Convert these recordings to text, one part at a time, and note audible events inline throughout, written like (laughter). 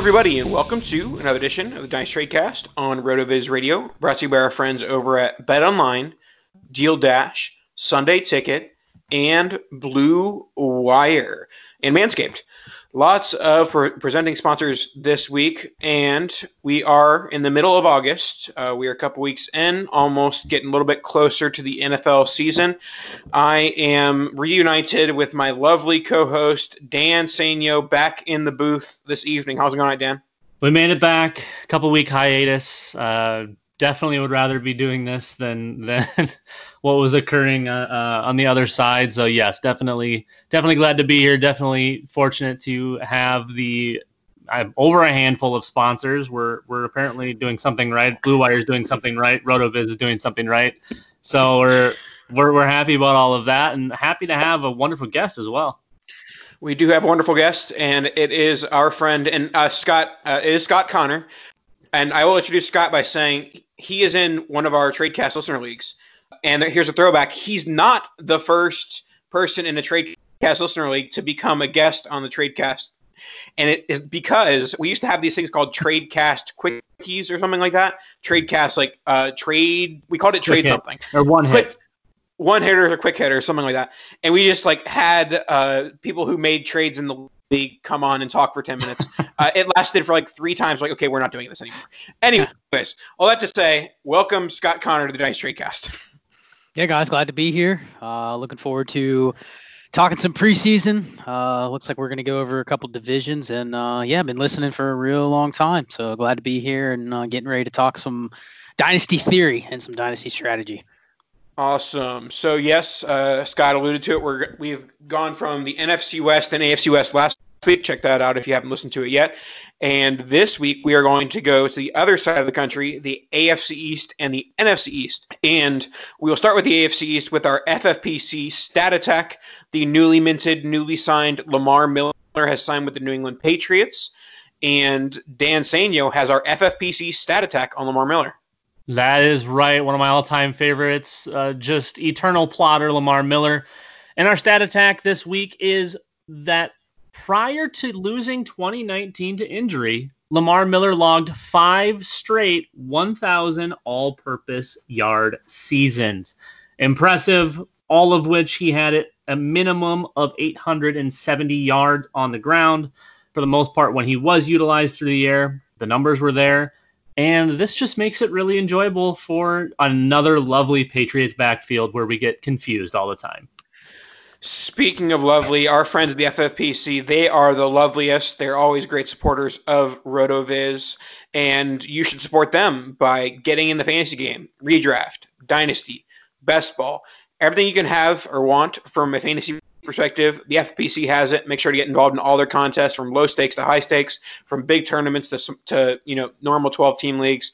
Everybody, and welcome to another edition of the Dynasty Tradecast on RotoViz Radio, brought to you by our friends over at Bet Online, Deal Dash, Sunday Ticket, and Blue Wire, and Manscaped. Lots of pre- presenting sponsors this week, and we are in the middle of August. Uh, we are a couple weeks in, almost getting a little bit closer to the NFL season. I am reunited with my lovely co-host Dan Sainio back in the booth this evening. How's it going, Dan? We made it back. A couple week hiatus. Uh, definitely would rather be doing this than (laughs) than what was occurring uh, uh, on the other side. So yes, definitely, definitely glad to be here. Definitely fortunate to have the I'm over a handful of sponsors. We're we're apparently doing something right. Blue Wire is doing something right. Rotoviz is doing something right. So we're we're we're happy about all of that, and happy to have a wonderful guest as well. We do have a wonderful guest, and it is our friend and uh, Scott. Uh, it is Scott Connor, and I will introduce Scott by saying he is in one of our TradeCast listener leagues. And here's a throwback. He's not the first person in the TradeCast listener league to become a guest on the TradeCast. And it is because we used to have these things called TradeCast quickies or something like that. TradeCast, like uh, trade, we called it trade something. Or one hit. Quick, one hitter or quick hitter, or something like that. And we just like had uh, people who made trades in the league come on and talk for 10 minutes. uh, it lasted for like three times. Like, okay, we're not doing this anymore. Anyways, all that to say, welcome Scott Connor to the Dynasty Trade Cast. Yeah, guys, glad to be here. Uh, looking forward to talking some preseason. Uh, looks like we're going to go over a couple divisions, and uh, yeah, been listening for a real long time. So glad to be here and uh, getting ready to talk some dynasty theory and some dynasty strategy. Awesome. So yes, uh, Scott alluded to it. We're we've gone from the NFC West and AFC West last week. Check that out if you haven't listened to it yet. And this week we are going to go to the other side of the country, the AFC East and the NFC East. And we will start with the AFC East with our FFPC Stat Attack. The newly minted, newly signed Lamar Miller has signed with the New England Patriots. And Dan Sainio has our FFPC Stat Attack on Lamar Miller. That is right. One of my all time favorites. Uh, just eternal plotter, Lamar Miller. And our stat attack this week is that prior to losing 2019 to injury, Lamar Miller logged five straight 1,000 all purpose yard seasons. Impressive, all of which he had at a minimum of 870 yards on the ground. For the most part, when he was utilized through the air, the numbers were there. And this just makes it really enjoyable for another lovely Patriots backfield where we get confused all the time. Speaking of lovely, our friends at the FFPC, they are the loveliest. They're always great supporters of RotoViz, and you should support them by getting in the fantasy game, redraft, dynasty, best ball, everything you can have or want from a fantasy perspective. The FFPC has it. Make sure to get involved in all their contests, from low stakes to high stakes, from big tournaments to to you know normal twelve team leagues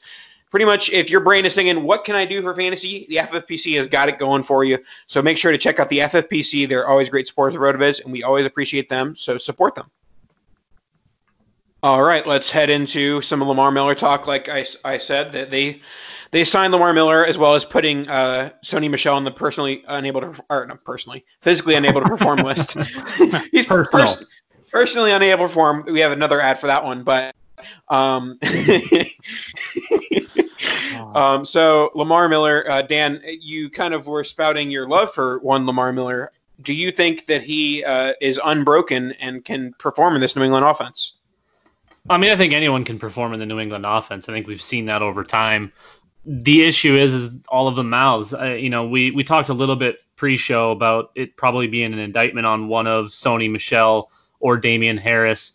pretty much if your brain is thinking, what can I do for fantasy? The FFPC has got it going for you. So make sure to check out the FFPC. They're always great supporters of RotoViz, and we always appreciate them. So support them. All right, let's head into some Lamar Miller talk. Like I, I said, that they they signed Lamar Miller as well as putting uh, Sony Michel on the personally unable to, or not personally, physically unable to perform list. (laughs) He's pers- personally unable to perform. We have another ad for that one, but um, (laughs) (laughs) um, so Lamar Miller, uh, Dan, you kind of were spouting your love for one Lamar Miller. Do you think that he uh, is unbroken and can perform in this New England offense? I mean, I think anyone can perform in the New England offense. I think we've seen that over time. The issue is, is all of the mouths. You know, we we talked a little bit pre-show about it probably being an indictment on one of Sony Michel or Damien Harris,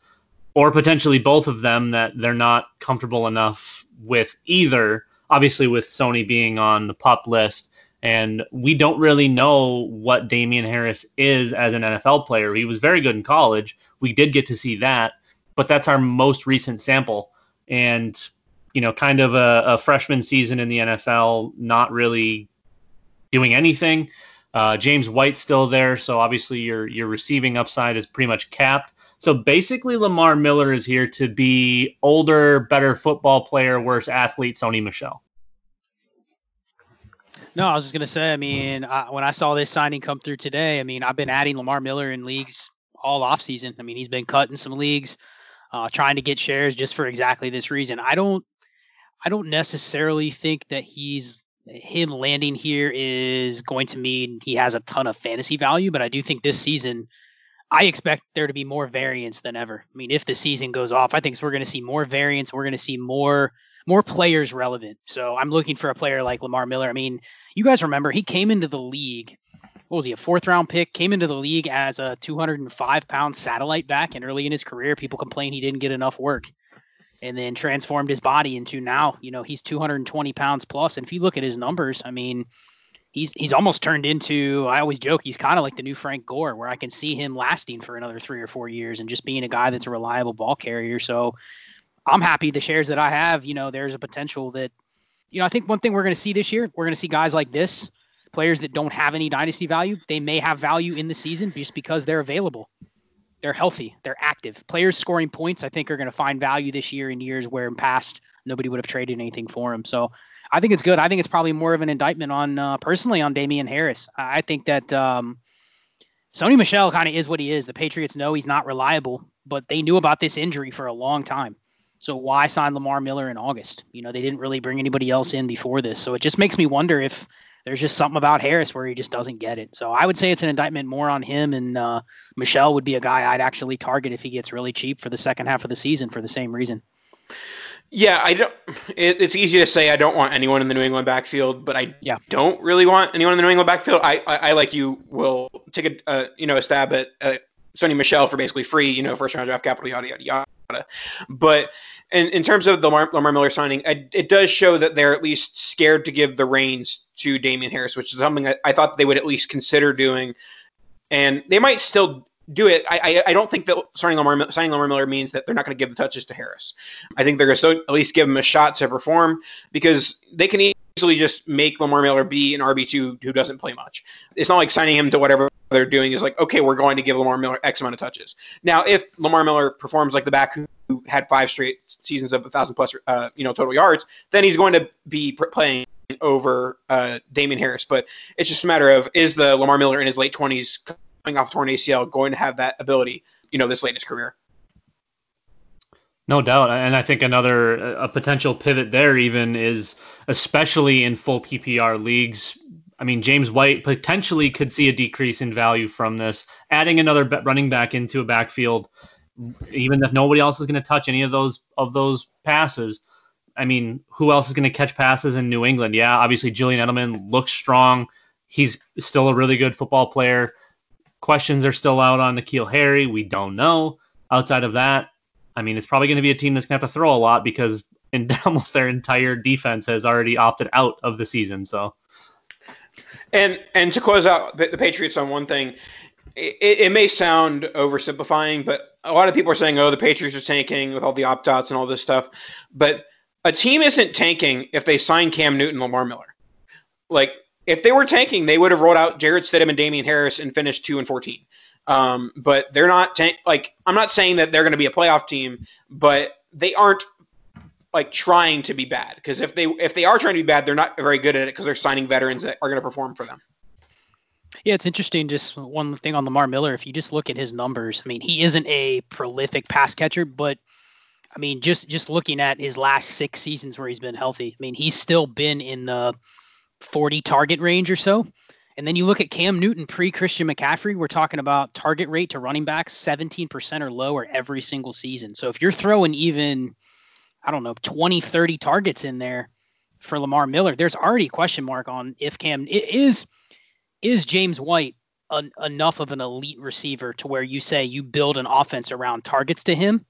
or potentially both of them that they're not comfortable enough with either. Obviously, with Sony being on the pup list, and we don't really know what Damien Harris is as an NFL player. He was very good in college. We did get to see that but that's our most recent sample. And, you know, kind of a, a freshman season in the NFL, not really doing anything. Uh, James White's still there, so obviously your your receiving upside is pretty much capped. So basically, Lamar Miller is here to be older, better football player, worse athlete, Sony Michel. No, I was just gonna say. I mean, I, when I saw this signing come through today, I mean, I've been adding Lamar Miller in leagues all off season. I mean, he's been cut in some leagues uh, trying to get shares just for exactly this reason. I don't, I don't necessarily think that he's him landing here is going to mean he has a ton of fantasy value, but I do think this season, I expect there to be more variance than ever. I mean, if the season goes off, I think we're going to see more variance. We're going to see more more players relevant. So I'm looking for a player like Lamar Miller. I mean, you guys remember he came into the league what was he a fourth round pick came into the league as a 205 pound satellite back and early in his career people complained he didn't get enough work and then transformed his body into now you know he's 220 pounds plus. and if you look at his numbers i mean he's he's almost turned into i always joke he's kind of like the new frank gore where i can see him lasting for another three or four years and just being a guy that's a reliable ball carrier so i'm happy the shares that i have you know there's a potential that you know i think one thing we're going to see this year we're going to see guys like this players that don't have any dynasty value, they may have value in the season just because they're available. They're healthy, they're active. Players scoring points, I think, are going to find value this year in years where in past nobody would have traded anything for him. So I think it's good. I think it's probably more of an indictment on uh, personally on Damien Harris. I think that um, Sony Michel kind of is what he is. The Patriots know he's not reliable, but they knew about this injury for a long time. So why sign Lamar Miller in August? You know, they didn't really bring anybody else in before this. So it just makes me wonder if there's just something about Harris where he just doesn't get it. So I would say it's an indictment more on him. And uh, Michel would be a guy I'd actually target if he gets really cheap for the second half of the season for the same reason. Yeah, I don't. It, it's easy to say I don't want anyone in the New England backfield, but I yeah. don't really want anyone in the New England backfield. I, I, I like you will take a uh, you know a stab at uh, Sony Michel for basically free, you know, first round draft capital, yada yada yada. But in, in terms of the Lamar, Lamar Miller signing, it, it, does show that they're at least scared to give the reins to Damien Harris, which is something I, I thought they would at least consider doing. And they might still do it. I, I, I don't think that signing Lamar, signing Lamar Miller means that they're not going to give the touches to Harris. I think they're going to at least give him a shot to perform because they can easily just make Lamar Miller be an RB2 who doesn't play much. It's not like signing him to whatever they're doing is like, okay, we're going to give Lamar Miller X amount of touches. Now, if Lamar Miller performs like the back had five straight seasons of a thousand plus, uh, you know, total yards, then he's going to be playing over uh, Damien Harris. But it's just a matter of is the Lamar Miller in his late twenties coming off torn ACL going to have that ability, you know, this late in his career? No doubt, and I think another a potential pivot there even is especially in full PPR leagues. I mean, James White potentially could see a decrease in value from this. Adding another running back into a backfield even if nobody else is going to touch any of those of those passes. I mean, who else is going to catch passes in New England? Yeah, obviously Julian Edelman looks strong. He's still a really good football player. Questions are still out on N'Keal Harry. We don't know. Outside of that, I mean, it's probably going to be a team that's going to have to throw a lot because (laughs) in almost their entire defense has already opted out of the season. So, and and to close out the, the Patriots on one thing, it, it, may sound oversimplifying, but a lot of people are saying, "Oh, the Patriots are tanking with all the opt outs and all this stuff." But a team isn't tanking if they sign Cam Newton, Lamar Miller. Like if they were tanking, they would have rolled out Jarrett Stidham and Damien Harris and finished two and fourteen. Um, but they're not t- like I'm not saying that they're going to be a playoff team, but they aren't like trying to be bad because if they if they are trying to be bad, they're not very good at it because they're signing veterans that are going to perform for them. Yeah, it's interesting. Just one thing on Lamar Miller. If you just look at his numbers, I mean, he isn't a prolific pass catcher, but I mean, just just looking at his last six seasons where he's been healthy, I mean, he's still been in the 40 target range or so. And then you look at Cam Newton pre Christian McCaffrey, we're talking about target rate to running backs 17% or lower every single season. So if you're throwing even, I don't know, 20, 30 targets in there for Lamar Miller, there's already a question mark on if Cam is is James White an, enough of an elite receiver to where you say you build an offense around targets to him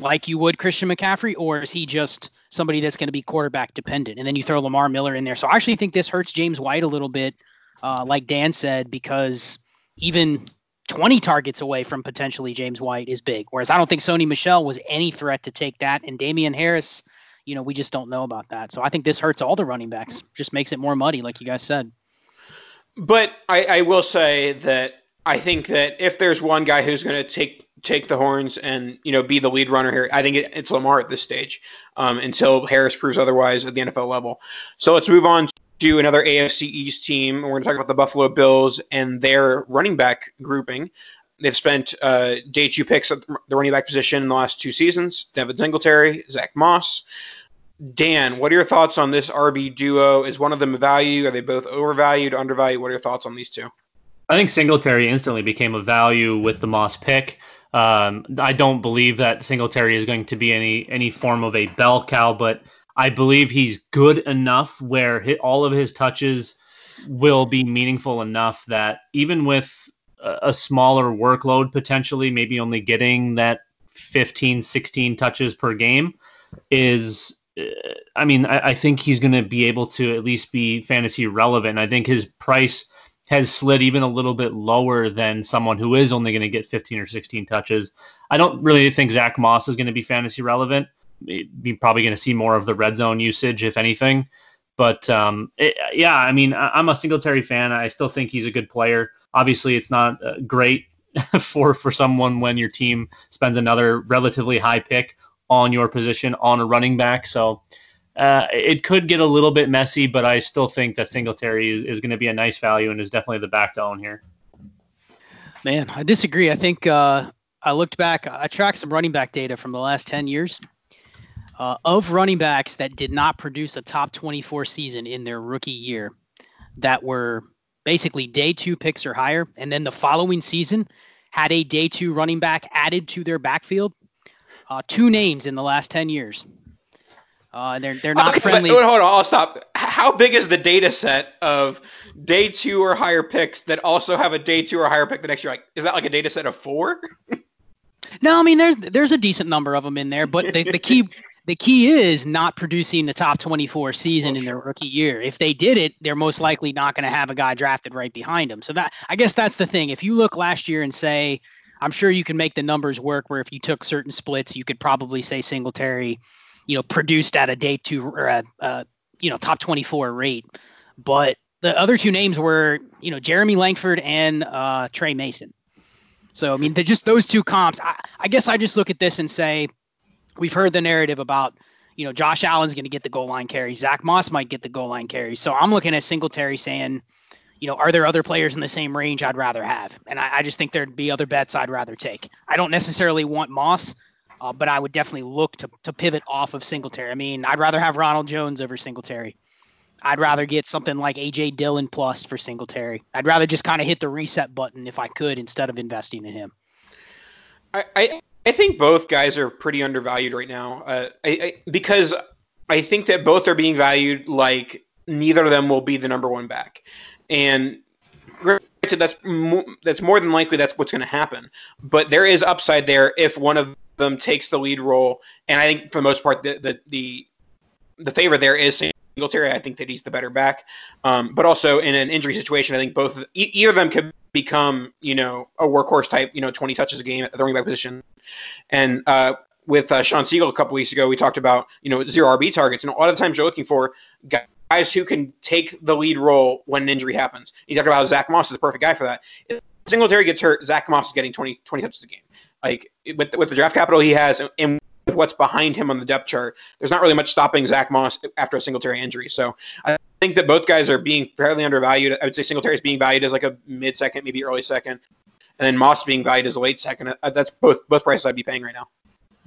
like you would Christian McCaffrey, or is he just somebody that's going to be quarterback dependent? And then you throw Lamar Miller in there. So I actually think this hurts James White a little bit, uh, like Dan said, because even 20 targets away from potentially James White is big. Whereas I don't think Sony Michel was any threat to take that. And Damien Harris, you know, we just don't know about that. So I think this hurts all the running backs, just makes it more muddy, like you guys said. But I, I will say that I think that if there's one guy who's going to take take the horns and you know be the lead runner here. I think it, it's Lamar at this stage um, until Harris proves otherwise at the NFL level. So let's move on to another AFC East team. We're going to talk about the Buffalo Bills and their running back grouping. They've spent uh, day two picks at the running back position in the last two seasons. Devin Singletary, Zach Moss. Dan, what are your thoughts on this RB duo? Is one of them a value? Are they both overvalued, undervalued? What are your thoughts on these two? I think Singletary instantly became a value with the Moss pick. Um, I don't believe that Singletary is going to be any any form of a bell cow, but I believe he's good enough where hit, all of his touches will be meaningful enough that even with a, a smaller workload, potentially maybe only getting that 15, 16 touches per game, is I mean, I, I think he's going to be able to at least be fantasy relevant. I think his price has slid even a little bit lower than someone who is only going to get 15 or 16 touches. I don't really think Zach Moss is going to be fantasy relevant. You're probably going to see more of the red zone usage, if anything. But um, it, yeah, I mean, I'm a Singletary fan. I still think he's a good player. Obviously, it's not uh, great (laughs) for for someone when your team spends another relatively high pick on your position on a running back. So uh, it could get a little bit messy, but I still think that Singletary is, is going to be a nice value and is definitely the back to own here. Man, I disagree. I think uh, I looked back, I tracked some running back data from the last 10 years. Uh, of running backs that did not produce a top 24 season in their rookie year, that were basically day two picks or higher, and then the following season had a day two running back added to their backfield. Uh, two names in the last 10 years uh, they're they're not okay, friendly. But, hold on, I'll stop. How big is the data set of day two or higher picks that also have a day two or higher pick the next year? Like, is that like a data set of four? (laughs) no, I mean there's there's a decent number of them in there, but the, the key the key is not producing the top 24 season in their rookie year. If they did it, they're most likely not going to have a guy drafted right behind them. So that I guess that's the thing. If you look last year and say, I'm sure you can make the numbers work where if you took certain splits, you could probably say Singletary you know, produced at a day two or a, a you know top 24 rate. But the other two names were you know Jeremy Langford and uh, Tre Mason. So I mean, they're just those two comps. I, I guess I just look at this and say, we've heard the narrative about you know Josh Allen's going to get the goal line carry, Zach Moss might get the goal line carry. So I'm looking at Singletary saying, you know, are there other players in the same range I'd rather have? And I, I just think there'd be other bets I'd rather take. I don't necessarily want Moss. Uh, but I would definitely look to, to pivot off of Singletary. I mean, I'd rather have Ronald Jones over Singletary. I'd rather get something like AJ Dillon plus for Singletary. I'd rather just kind of hit the reset button if I could instead of investing in him. I, I, I think both guys are pretty undervalued right now uh, I, I, because I think that both are being valued like neither of them will be the number one back. And granted, that's, that's more than likely that's what's going to happen. But there is upside there if one of them takes the lead role, and I think for the most part, the the the, the favor there is Singletary. I think that he's the better back, um, but also in an injury situation, I think both either of them could become you know a workhorse type, you know, twenty touches a game at the running back position, and. Uh, with uh, Shawn Siegele a couple weeks ago, we talked about you know zero RB targets, and a lot of times you're looking for guys who can take the lead role when an injury happens. You talked about Zach Moss is the perfect guy for that If Singletary gets hurt, Zach Moss is getting 20, 20 touches a game. Like with with the draft capital he has and with what's behind him on the depth chart, there's not really much stopping Zach Moss after a Singletary injury. So I think that both guys are being fairly undervalued. I would say Singletary is being valued as like a mid second, maybe early second, and then Moss being valued as a late second. Uh, that's both both prices I'd be paying right now.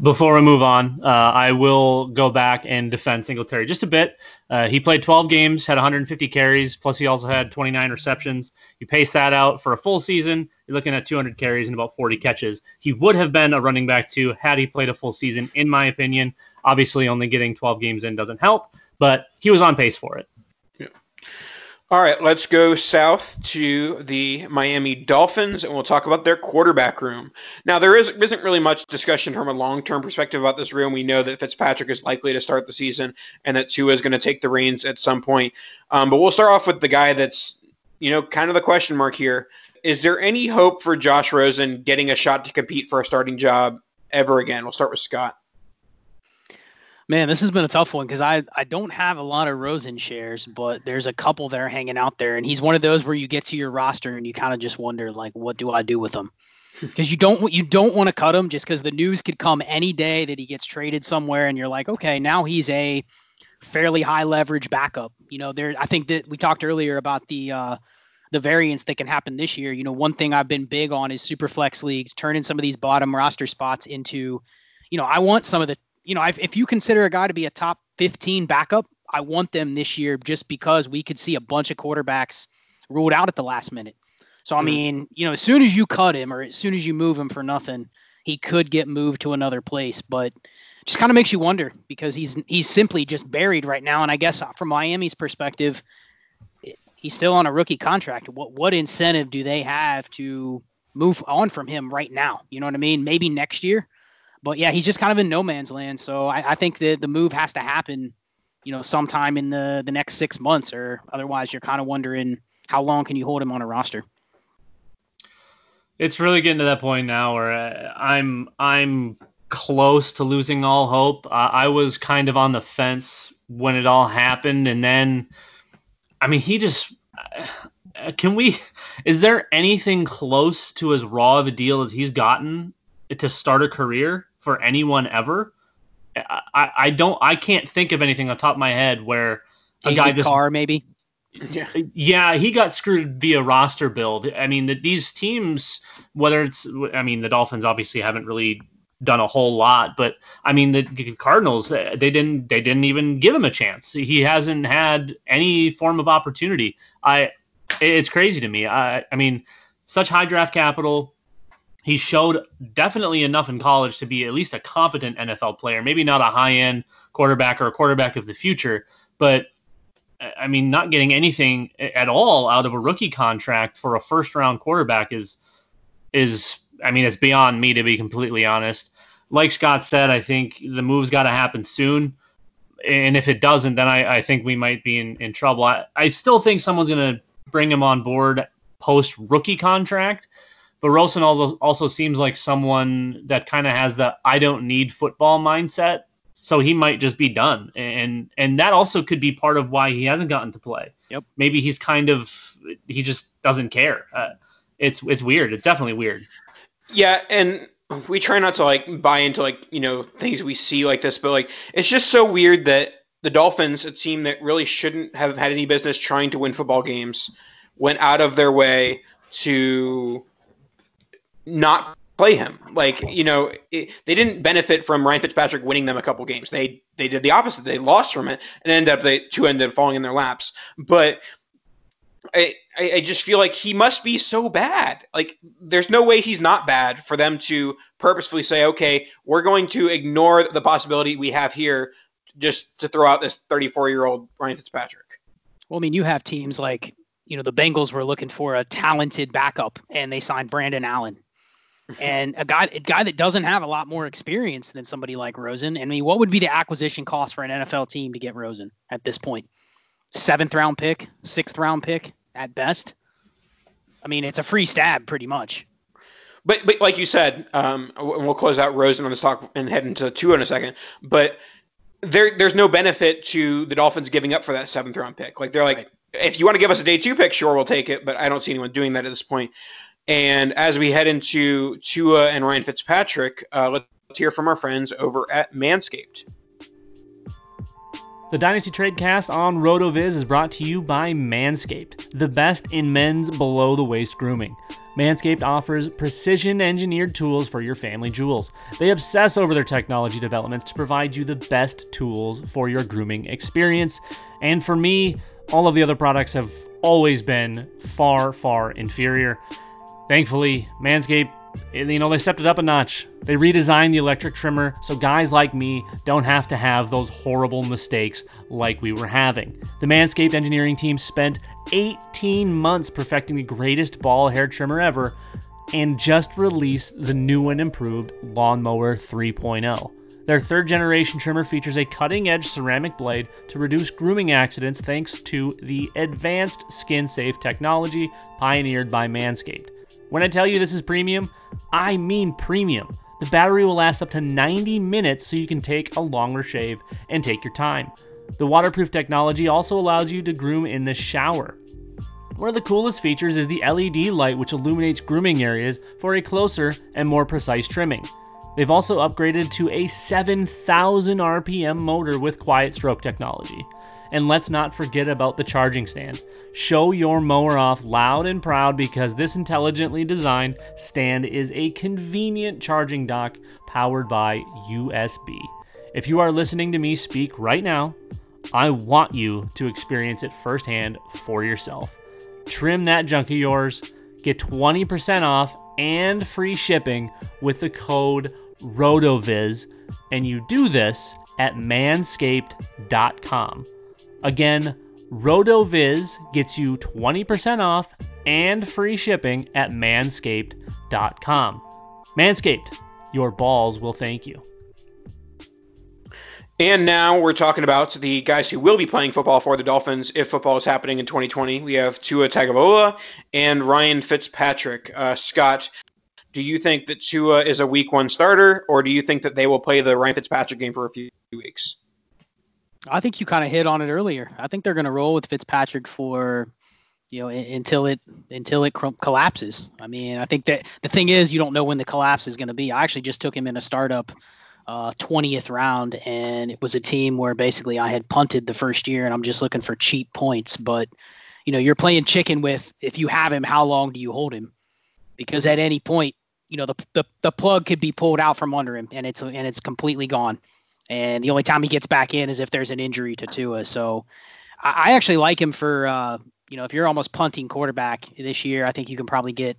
Before we move on, uh, I will go back and defend Singletary just a bit. Uh, he played 12 games, had 150 carries, plus he also had 29 receptions. You pace that out for a full season, you're looking at 200 carries and about 40 catches. He would have been a running back too had he played a full season, in my opinion. Obviously, only getting 12 games in doesn't help, but he was on pace for it. All right, let's go south to the Miami Dolphins, and we'll talk about their quarterback room. Now, there is, isn't really much discussion from a long-term perspective about this room. We know that Fitzpatrick is likely to start the season, and that Tua is going to take the reins at some point. Um, but we'll start off with the guy that's, you know, kind of the question mark here. Is there any hope for Josh Rosen getting a shot to compete for a starting job ever again? We'll start with Scott. Man, this has been a tough one because I, I don't have a lot of Rosen shares, but there's a couple that are hanging out there, and he's one of those where you get to your roster and you kind of just wonder like, what do I do with him? Because you don't you don't want to cut him just because the news could come any day that he gets traded somewhere, and you're like, okay, now he's a fairly high leverage backup. You know, there I think that we talked earlier about the uh, the variance that can happen this year. You know, one thing I've been big on is super flex leagues, turning some of these bottom roster spots into, you know, I want some of the you know, if, if you consider a guy to be a top 15 backup, I want them this year just because we could see a bunch of quarterbacks ruled out at the last minute. So, I mm-hmm. mean, you know, as soon as you cut him or as soon as you move him for nothing, he could get moved to another place. But just kind of makes you wonder because he's he's simply just buried right now. And I guess from Miami's perspective, he's still on a rookie contract. What what incentive do they have to move on from him right now? You know what I mean? Maybe next year but yeah, he's just kind of in no man's land. So I, I think that the move has to happen, you know, sometime in the the next six months, or otherwise you're kind of wondering how long can you hold him on a roster. It's really getting to that point now where I'm I'm close to losing all hope. Uh, I was kind of on the fence when it all happened, and then, I mean, he just. Uh, can we? Is there anything close to as raw of a deal as he's gotten to start a career? For anyone ever. I, I don't I can't think of anything on top of my head where a guy just car maybe. Yeah. yeah, he got screwed via roster build. I mean, the, these teams, whether it's, I mean, the Dolphins obviously haven't really done a whole lot, but I mean, the Cardinals, uh, they didn't, they didn't even give him a chance. He hasn't had any form of opportunity. I, it's crazy to me. I, I mean, such high draft capital, he showed definitely enough in college to be at least a competent NFL player. Maybe not a high end quarterback or a quarterback of the future, but I mean, not getting anything at all out of a rookie contract for a first round quarterback is is I mean, it's beyond me to be completely honest. Like Scott said, I think the move's got to happen soon. And if it doesn't, then I, I think we might be in, in trouble. I, I still think someone's going to bring him on board post rookie contract but Rosen also also seems like someone that kind of has the I don't need football mindset. So he might just be done, and and that also could be part of why he hasn't gotten to play. Yep. Maybe he's kind of he just doesn't care. Uh, it's it's weird. It's definitely weird. Yeah, and we try not to like buy into like you know things we see like this, but like it's just so weird that the Dolphins, a team that really shouldn't have had any business trying to win football games, went out of their way to not play him. Like you know, it, they didn't benefit from Ryan Fitzpatrick winning them a couple games. They they did the opposite. They lost from it and ended up they Tua ended up falling in their laps. But I, I just feel like he must be so bad. Like there's no way he's not bad for them to purposefully say, okay, we're going to ignore the possibility we have here just to throw out this 34 year old Ryan Fitzpatrick. Well, I mean, you have teams like you know the Bengals were looking for a talented backup, and they signed Brandon Allen and a guy a guy that doesn't have a lot more experience than somebody like Rosen. I mean, what would be the acquisition cost for an NFL team to get Rosen at this point? Seventh round pick, sixth round pick at best. I mean, it's a free stab pretty much. But but like you said, um, and we'll close out Rosen on this talk and head into Tua in a second. But there there's no benefit to the Dolphins giving up for that seventh round pick. Like they're like, right. if you want to give us a day two pick, sure, we'll take it. But I don't see anyone doing that at this point. And as we head into Tua and Ryan Fitzpatrick, uh, let's hear from our friends over at Manscaped. The Dynasty Tradecast on RotoViz is brought to you by Manscaped, the best in men's below the waist grooming. Manscaped offers precision engineered tools for your family jewels. They obsess over their technology developments to provide you the best tools for your grooming experience. And for me, all of the other products have always been far, far inferior. Thankfully, Manscaped, eh, you know, they stepped it up a notch. They redesigned the electric trimmer so guys like me don't have to have those horrible mistakes like we were having. The Manscaped engineering team spent 18 months perfecting the greatest ball hair trimmer ever and just released the new and improved Lawnmower 3.0. Their third generation trimmer features a cutting edge ceramic blade to reduce grooming accidents thanks to the advanced skin safe technology pioneered by Manscaped. When I tell you this is premium, I mean premium. The battery will last up to 90 minutes so you can take a longer shave and take your time. The waterproof technology also allows you to groom in the shower. One of the coolest features is the LED light which illuminates grooming areas for a closer and more precise trimming. They've also upgraded to a 7,000 RPM motor with quiet stroke technology. And let's not forget about the charging stand. Show your mower off loud and proud because this intelligently designed stand is a convenient charging dock powered by USB. If you are listening to me speak right now, I want you to experience it firsthand for yourself. Trim that junk of yours, get 20% off and free shipping with the code ROTOVIZ, and you do this at manscaped.com. Again, RotoViz gets you 20% off and free shipping at manscaped.com. Manscaped, your balls will thank you. And now we're talking about the guys who will be playing football for the Dolphins if football is happening in 2020. We have Tua Tagovailoa and Ryan Fitzpatrick. Uh, Scott, do you think that Tua is a week one starter, or do you think that they will play the Ryan Fitzpatrick game for a few weeks? I think you kind of hit on it earlier. I think they're going to roll with Fitzpatrick for you know until it until it collapses. I mean, I think that the thing is you don't know when the collapse is going to be. I actually just took him in a startup uh, 20th round, and it was a team where basically I had punted the first year, and I'm just looking for cheap points. But you know, you're playing chicken with if you have him, how long do you hold him? Because at any point, you know, the the, the plug could be pulled out from under him, and it's and it's completely gone and the only time he gets back in is if there's an injury to Tua. So I, I actually like him for uh, you know if you're almost punting quarterback this year, I think you can probably get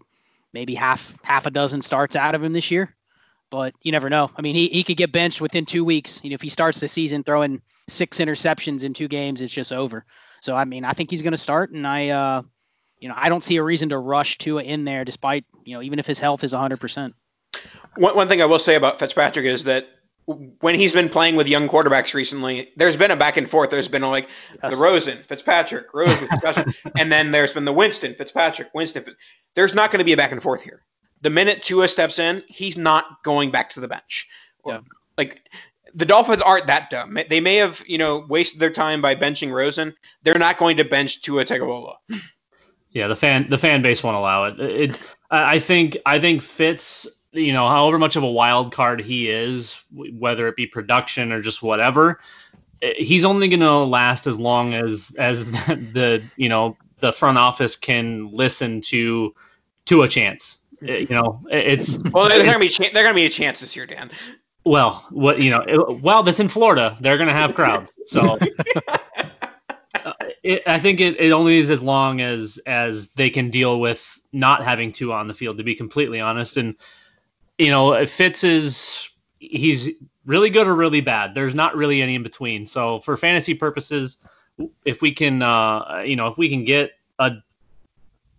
maybe half half a dozen starts out of him this year. But you never know. I mean, he, he could get benched within two weeks. You know, if he starts the season throwing six interceptions in two games, it's just over. So I mean, I think he's going to start, and I, uh, you know, I don't see a reason to rush Tua in there, despite you know, even if his health is 100. percent One one thing I will say about Fitzpatrick is that when he's been playing with young quarterbacks recently, there's been a back and forth. There's been a, like yes. the Rosen, Fitzpatrick, Rosen, Fitzpatrick, (laughs) and then there's been the Winston, Fitzpatrick, Winston. There's not going to be a back and forth here. The minute Tua steps in, he's not going back to the bench. Yeah. Like the Dolphins aren't that dumb. They may have, you know, wasted their time by benching Rosen. They're not going to bench Tua Tagovailoa. Yeah, the fan the fan base won't allow it. It I think I think Fitz you know, however much of a wild card he is, whether it be production or just whatever, eh, he's only going to last as long as as (laughs) the you know the front office can listen to to a chance. Eh, you know, it's (laughs) well, there's gonna be ch- they're gonna be a chance this year, Dan. Well, what you know, it, well, that's in Florida. They're gonna have crowds, (laughs) so. It, I think it, it only is as long as as they can deal with not having Tua on the field. To be completely honest, and you know, Fitz is he's really good or really bad. There's not really any in between. So for fantasy purposes, if we can, uh, you know, if we can get a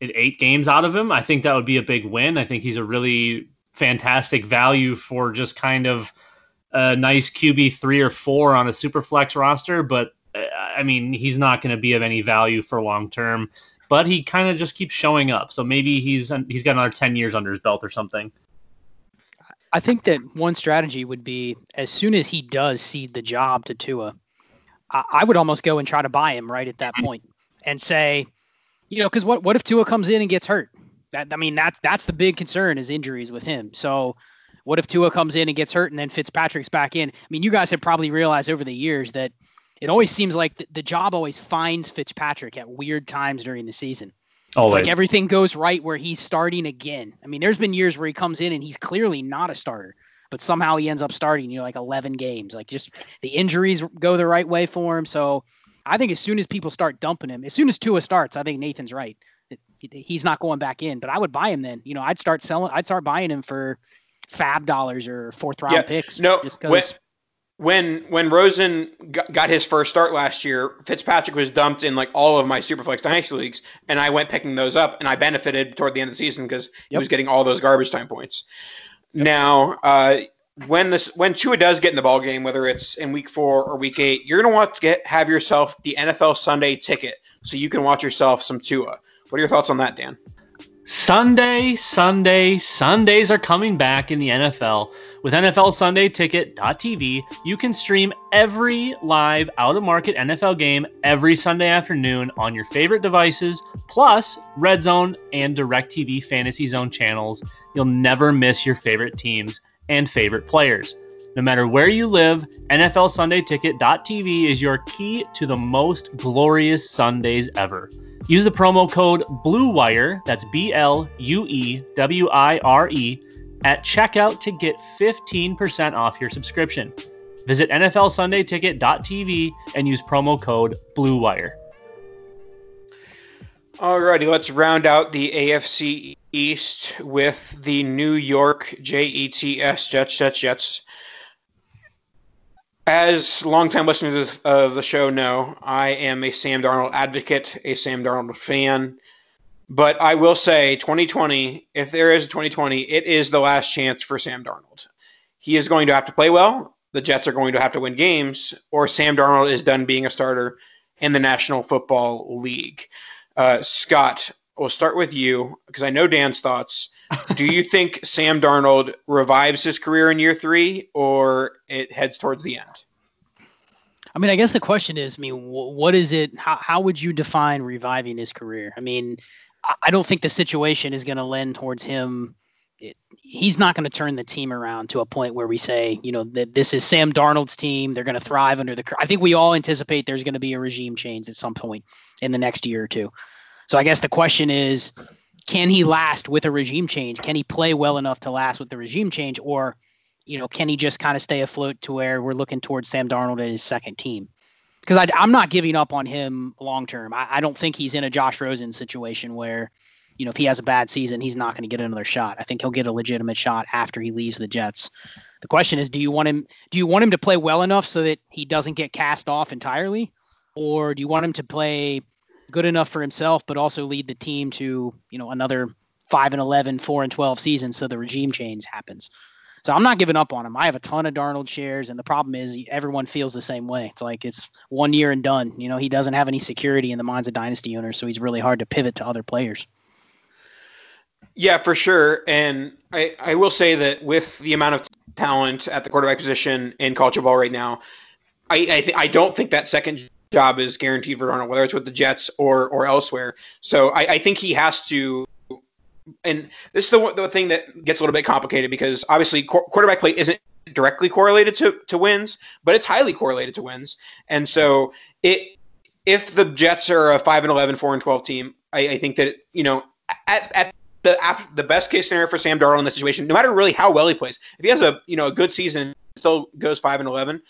eight games out of him, I think that would be a big win. I think he's a really fantastic value for just kind of a nice QB three or four on a super flex roster. But uh, I mean, he's not going to be of any value for long term. But he kind of just keeps showing up. So maybe he's he's got another ten years under his belt or something. I think that one strategy would be as soon as he does cede the job to Tua, I, I would almost go and try to buy him right at that point and say, you know, because what what if Tua comes in and gets hurt? That I mean, that's that's the big concern is injuries with him. So, what if Tua comes in and gets hurt, and then Fitzpatrick's back in? I mean, you guys have probably realized over the years that it always seems like the, the job always finds Fitzpatrick at weird times during the season. Always. It's like everything goes right where he's starting again. I mean, there's been years where he comes in and he's clearly not a starter, but somehow he ends up starting, you know, like 11 games. Like just the injuries go the right way for him. So I think as soon as people start dumping him, as soon as Tua starts, I think Nathan's right he's not going back in. But I would buy him then. You know, I'd start selling. I'd start buying him for FAAB dollars or fourth round yeah, picks. No, when, when when Rosen got, his first start last year, Fitzpatrick was dumped in like all of my Superflex Dynasty leagues, and I went picking those up, and I benefited toward the end of the season because yep. he was getting all those garbage time points. Yep. Now, uh, when this when Tua does get in the ball game, whether it's in week four or week eight, you're gonna want to get have yourself the NFL Sunday ticket so you can watch yourself some Tua. What are your thoughts on that, Dan? Sunday, Sunday, Sundays are coming back in the NFL. With NFL Sunday Ticket.tv, you can stream every live out of market NFL game every Sunday afternoon on your favorite devices, plus Red Zone and DirecTV Fantasy Zone channels. You'll never miss your favorite teams and favorite players. No matter where you live, NFL Sunday Ticket.tv is your key to the most glorious Sundays ever. Use the promo code BLUEWIRE, that's B L U E W I R E, at checkout to get 15% off your subscription. Visit NFLSundayTicket.tv and use promo code BLUEWIRE. Alrighty, let's round out the AFC East with the New York Jets, Jets, Jets, Jets. As longtime listeners of the show know, I am a Sam Darnold advocate, a Sam Darnold fan. But I will say, 2020, if there is a 2020, it is the last chance for Sam Darnold. He is going to have to play well. The Jets are going to have to win games, or Sam Darnold is done being a starter in the National Football League. Uh, Scott, we'll start with you because I know Dan's thoughts do you think Sam Darnold revives his career in year three, or it heads towards the end? I mean, I guess the question is, I mean, what is it? How, how would you define reviving his career? I mean, I don't think the situation is going to lend towards him. It, he's not going to turn the team around to a point where we say, you know, that this is Sam Darnold's team. They're going to thrive under the. I think we all anticipate there's going to be a regime change at some point in the next year or two. So I guess the question is, can he last with a regime change? Can he play well enough to last with the regime change, or you know, can he just kind of stay afloat to where we're looking towards Sam Darnold and his second team? Because I'm not giving up on him long term. I, I don't think he's in a Josh Rosen situation where, you know, if he has a bad season, he's not going to get another shot. I think he'll get a legitimate shot after he leaves the Jets. The question is, do you want him? Do you want him to play well enough so that he doesn't get cast off entirely, or do you want him to play good enough for himself, but also lead the team to you know another five and 11, 4 and 12 season, so the regime change happens. So I'm not giving up on him. I have a ton of Darnold shares, and the problem is everyone feels the same way. It's like it's one year and done. You know, he doesn't have any security in the minds of dynasty owners, so he's really hard to pivot to other players. Yeah, for sure. And I, I will say that with the amount of talent at the quarterback position in college football right now, I I, th- I don't think that second job is guaranteed for Darnold, whether it's with the Jets or or elsewhere. So I, I think he has to. And this is the, the thing that gets a little bit complicated because obviously qu- quarterback play isn't directly correlated to, to wins, but it's highly correlated to wins. And so it if the Jets are a 5 and 11, 4 and 12 team, I, I think that, you know, at, at the the best case scenario for Sam Darnold in this situation, no matter really how well he plays, if he has a you know a good season, still goes five and eleven,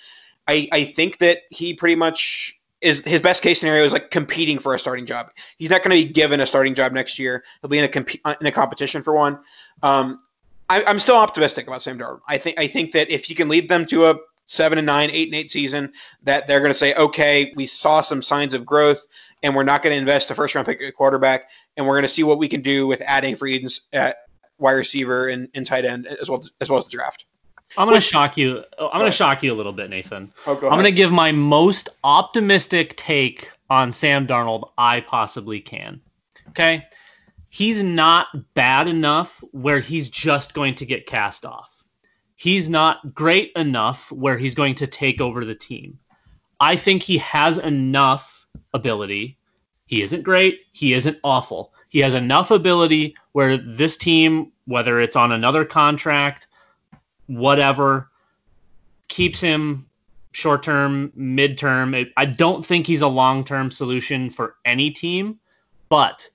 I, I think that he pretty much is his best case scenario is like competing for a starting job. He's not going to be given a starting job next year. He'll be in a comp- in a competition for one. Um, I, am still optimistic about Sam Darnold. I think I think that if you can lead them to a seven and nine, eight and eight season, that they're going to say, okay, we saw some signs of growth, and we're not going to invest a first round pick at quarterback, and we're going to see what we can do with adding free agents at wide receiver and, and tight end as well as well as the draft. I'm going to shock you. Oh, I'm going to shock you a little bit, Nathan. Oh, I'm going to give my most optimistic take on Sam Darnold I possibly can. Okay? He's not bad enough where he's just going to get cast off. He's not great enough where he's going to take over the team. I think he has enough ability. He isn't great. He isn't awful. He has enough ability where this team, whether it's on another contract, whatever, keeps hmm. him short term, mid term. I don't think he's a long term solution for any team, but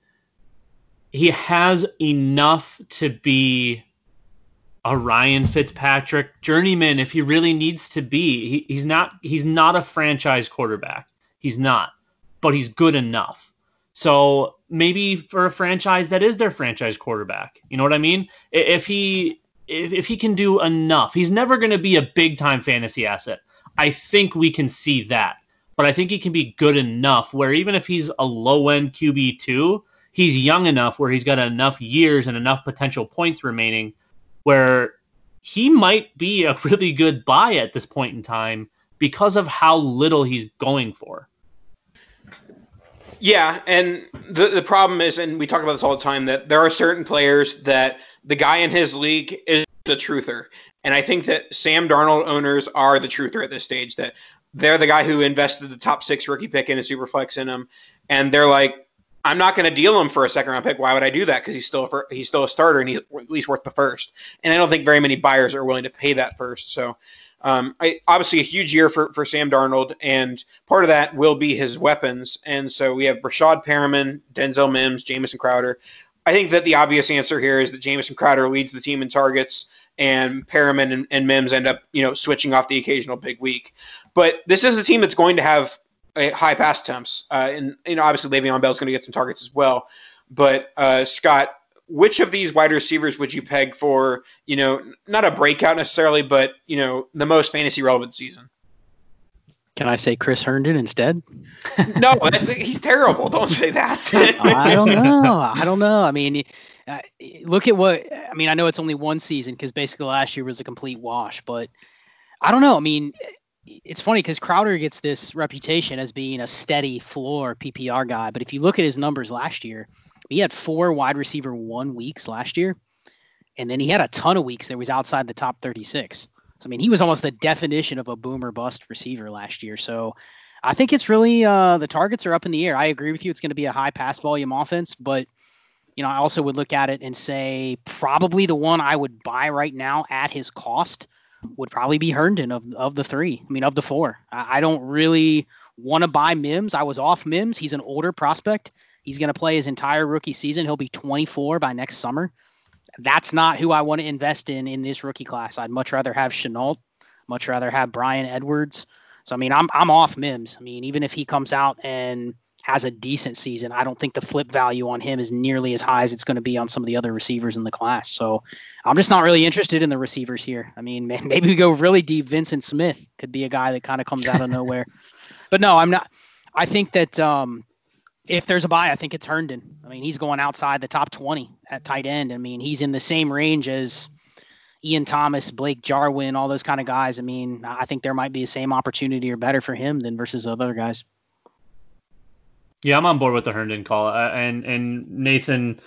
he has enough to be a Ryan Fitzpatrick journeyman if he really needs to be. He, he's not he's not a franchise quarterback. He's not, but he's good enough. So maybe for a franchise that is their franchise quarterback, you know what I mean? If he if, if he can do enough, he's never going to be a big time fantasy asset. I think we can see that. But I think he can be good enough where even if he's a low end QB2, he's young enough where he's got enough years and enough potential points remaining where he might be a (laughs) really good buy at this point in time because of how little he's going for. Yeah, and the the problem is, and we talk about this all the time, that there are certain players that the guy in his league is the truther, and I think that Sam Darnold owners are the truther at this stage. That they're the guy who invested the top six rookie pick in a super flex in him, and they're like, I'm not going to deal him for a second round pick. Why would I do that? Because he's still a, he's still a starter and he's at least worth the first. And I don't think very many buyers are willing to pay that first. So, um, I, obviously a huge year for, for Sam Darnold, and part of that will be his weapons. And so we have Breshad Perriman, Denzel Mims, Jamison Crowder. I think that the obvious answer here is that Jamison Crowder leads the team in targets, and Perriman and, and Mims end up you know switching off the occasional big week. But this is a team that's going to have high pass attempts, uh, and you know obviously Le'Veon Bell is going to get some targets as well. But uh, Scott, which of these wide receivers would you peg for you know not a breakout necessarily, but you know the most fantasy relevant season? Can I say Chris Herndon instead? (laughs) no, he's terrible. Don't say that. (laughs) I don't know. I don't know. I mean, uh, look at what I mean. I know it's only one season because basically last year was a complete wash, but I don't know. I mean, it's funny because Crowder gets this reputation as being a steady floor PPR guy, but if you look at his numbers last year, he had four wide receiver one weeks last year, and then he had a ton of weeks that was outside the top 36. So I mean, he was almost the definition of a boomer bust receiver last year. So I think it's really uh, the targets are up in the air. I agree with you; it's going to be a high pass volume offense, but you know, I also would look at it and say probably the one I would buy right now at his cost would probably be Herndon of of the three. I mean, of the four. I, I don't really want to buy Mims. I was off Mims. He's an older prospect. He's going to play his entire rookie season. He'll be 24 by next summer. That's not who I want to invest in in this rookie class. I'd much rather have Shenault, much rather have Bryan Edwards. So I mean, I'm I'm off Mims. I mean, even if he comes out and has a decent season, I don't think the flip value on him is nearly as high as it's going to be on some of the other receivers in the class. So I'm just not really interested in the receivers here. I mean, (laughs) maybe we go really deep. Vyncint Smith could be a guy that kind of comes out of (laughs) nowhere. But no, I'm not. I think that um, if there's a buy, I think it's Herndon. I mean, he's going outside the top 20 at tight end. I mean, he's in the same range as Ian Thomas, Blake Jarwin, all those kind of guys. I mean, I think there might be the same opportunity or better for him than versus other guys. Yeah, I'm on board with the Herndon call, and and Nathan.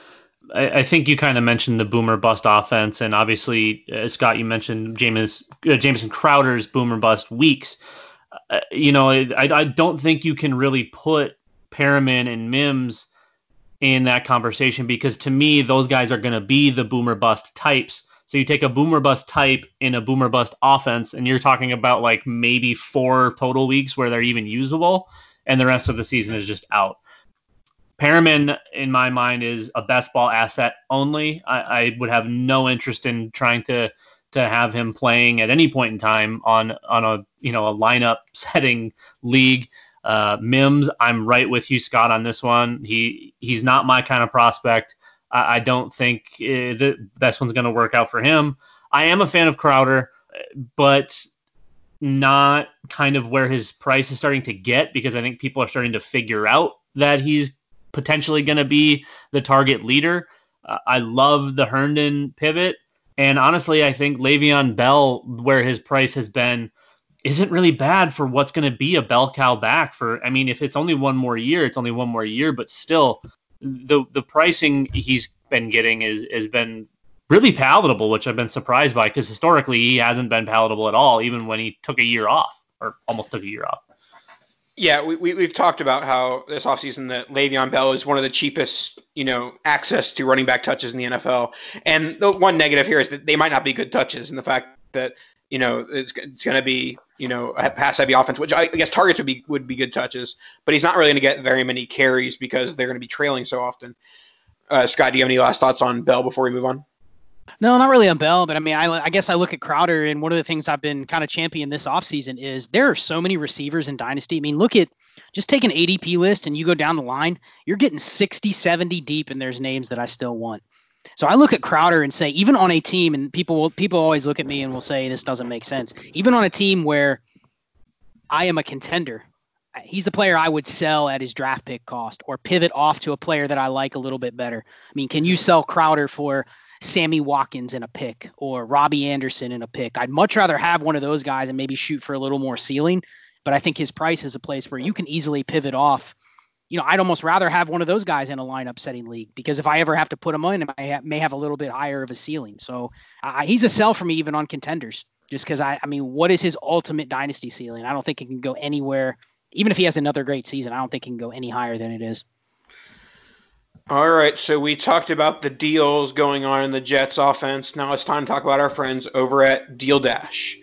I, I think you kind of mentioned the boomer bust offense, and obviously, uh, Scott, you mentioned James uh, Jamison Crowder's boomer bust weeks. Uh, you know, I, I don't think you can really put Perriman and Mims in that conversation because to me, those guys are going to be the boomer bust types. So you take a boomer bust type in a boomer bust offense, and you're talking about like maybe four total weeks where they're even usable and the rest of the season is just out. Perriman, in my mind, is a best ball asset only. I, I, would have no interest in trying to to have him playing at any point in time on on a you know a lineup (laughs) setting league. Uh, Mims, I'm right with you, Scott, on this one. He he's not my kind of prospect. I, I don't think uh, this one's going to work out for him. I am a fan of Crowder, but not kind of where his price is starting to get because I think people are starting to figure out that he's potentially going to be the target leader. Uh, I love the Herndon pivot. And honestly, I think Le'Veon Bell, where his price has been, isn't really bad for what's going to be a bell cow back for. I mean, if it's only one more year, it's only one more year, but still, the the pricing he's been getting is has been really palatable, which I've been surprised by because historically he hasn't been palatable at all, even when he took a year off or almost took a year off. Yeah, we, we, have talked about how this offseason that Le'Veon Bell is one of the cheapest, you know, access to running back touches in the NFL. And the one negative here is that they might not be good touches, and the fact that you know it's, it's going to be you know a pass heavy offense, which I, guess targets would be would be good touches, but he's not really going to get very many carries because they're going to be trailing so often. Uh, Scott, do you have any last thoughts on Bell before we move on? No, not really on Bell, but I mean, I, I guess I look at Crowder, and one of the things I've been kind of championing this offseason is there are so many receivers in Dynasty. I mean, look at just take an ADP list and you go down the line, you're getting 60, 70 deep, and there's names that I still want. So I look at Crowder and say, even on a team, and people will, people always look at me and will say this doesn't make sense. Even on a team where I am a contender, he's the player I would sell at his draft pick cost or pivot off to a player that I like a little bit better. I mean, can you sell Crowder for Sammy Watkins in a pick or Robbie Anderson in a pick? I'd much rather have one of those guys and maybe shoot for a little more ceiling. But I think his price is a place where you can easily pivot off. You know, I'd almost rather have one of those guys in a lineup setting league because if I ever have to put him in, I may have a little bit higher of a ceiling. So uh, he's a sell for me even on contenders, just because I, I mean, what is his ultimate dynasty ceiling? I don't think it can go anywhere even if he has another great season, I don't think he can go any higher than it is. All right, so we talked about the deals going on in the Jets offense. Now it's time to talk about our friends over at Deal Dash.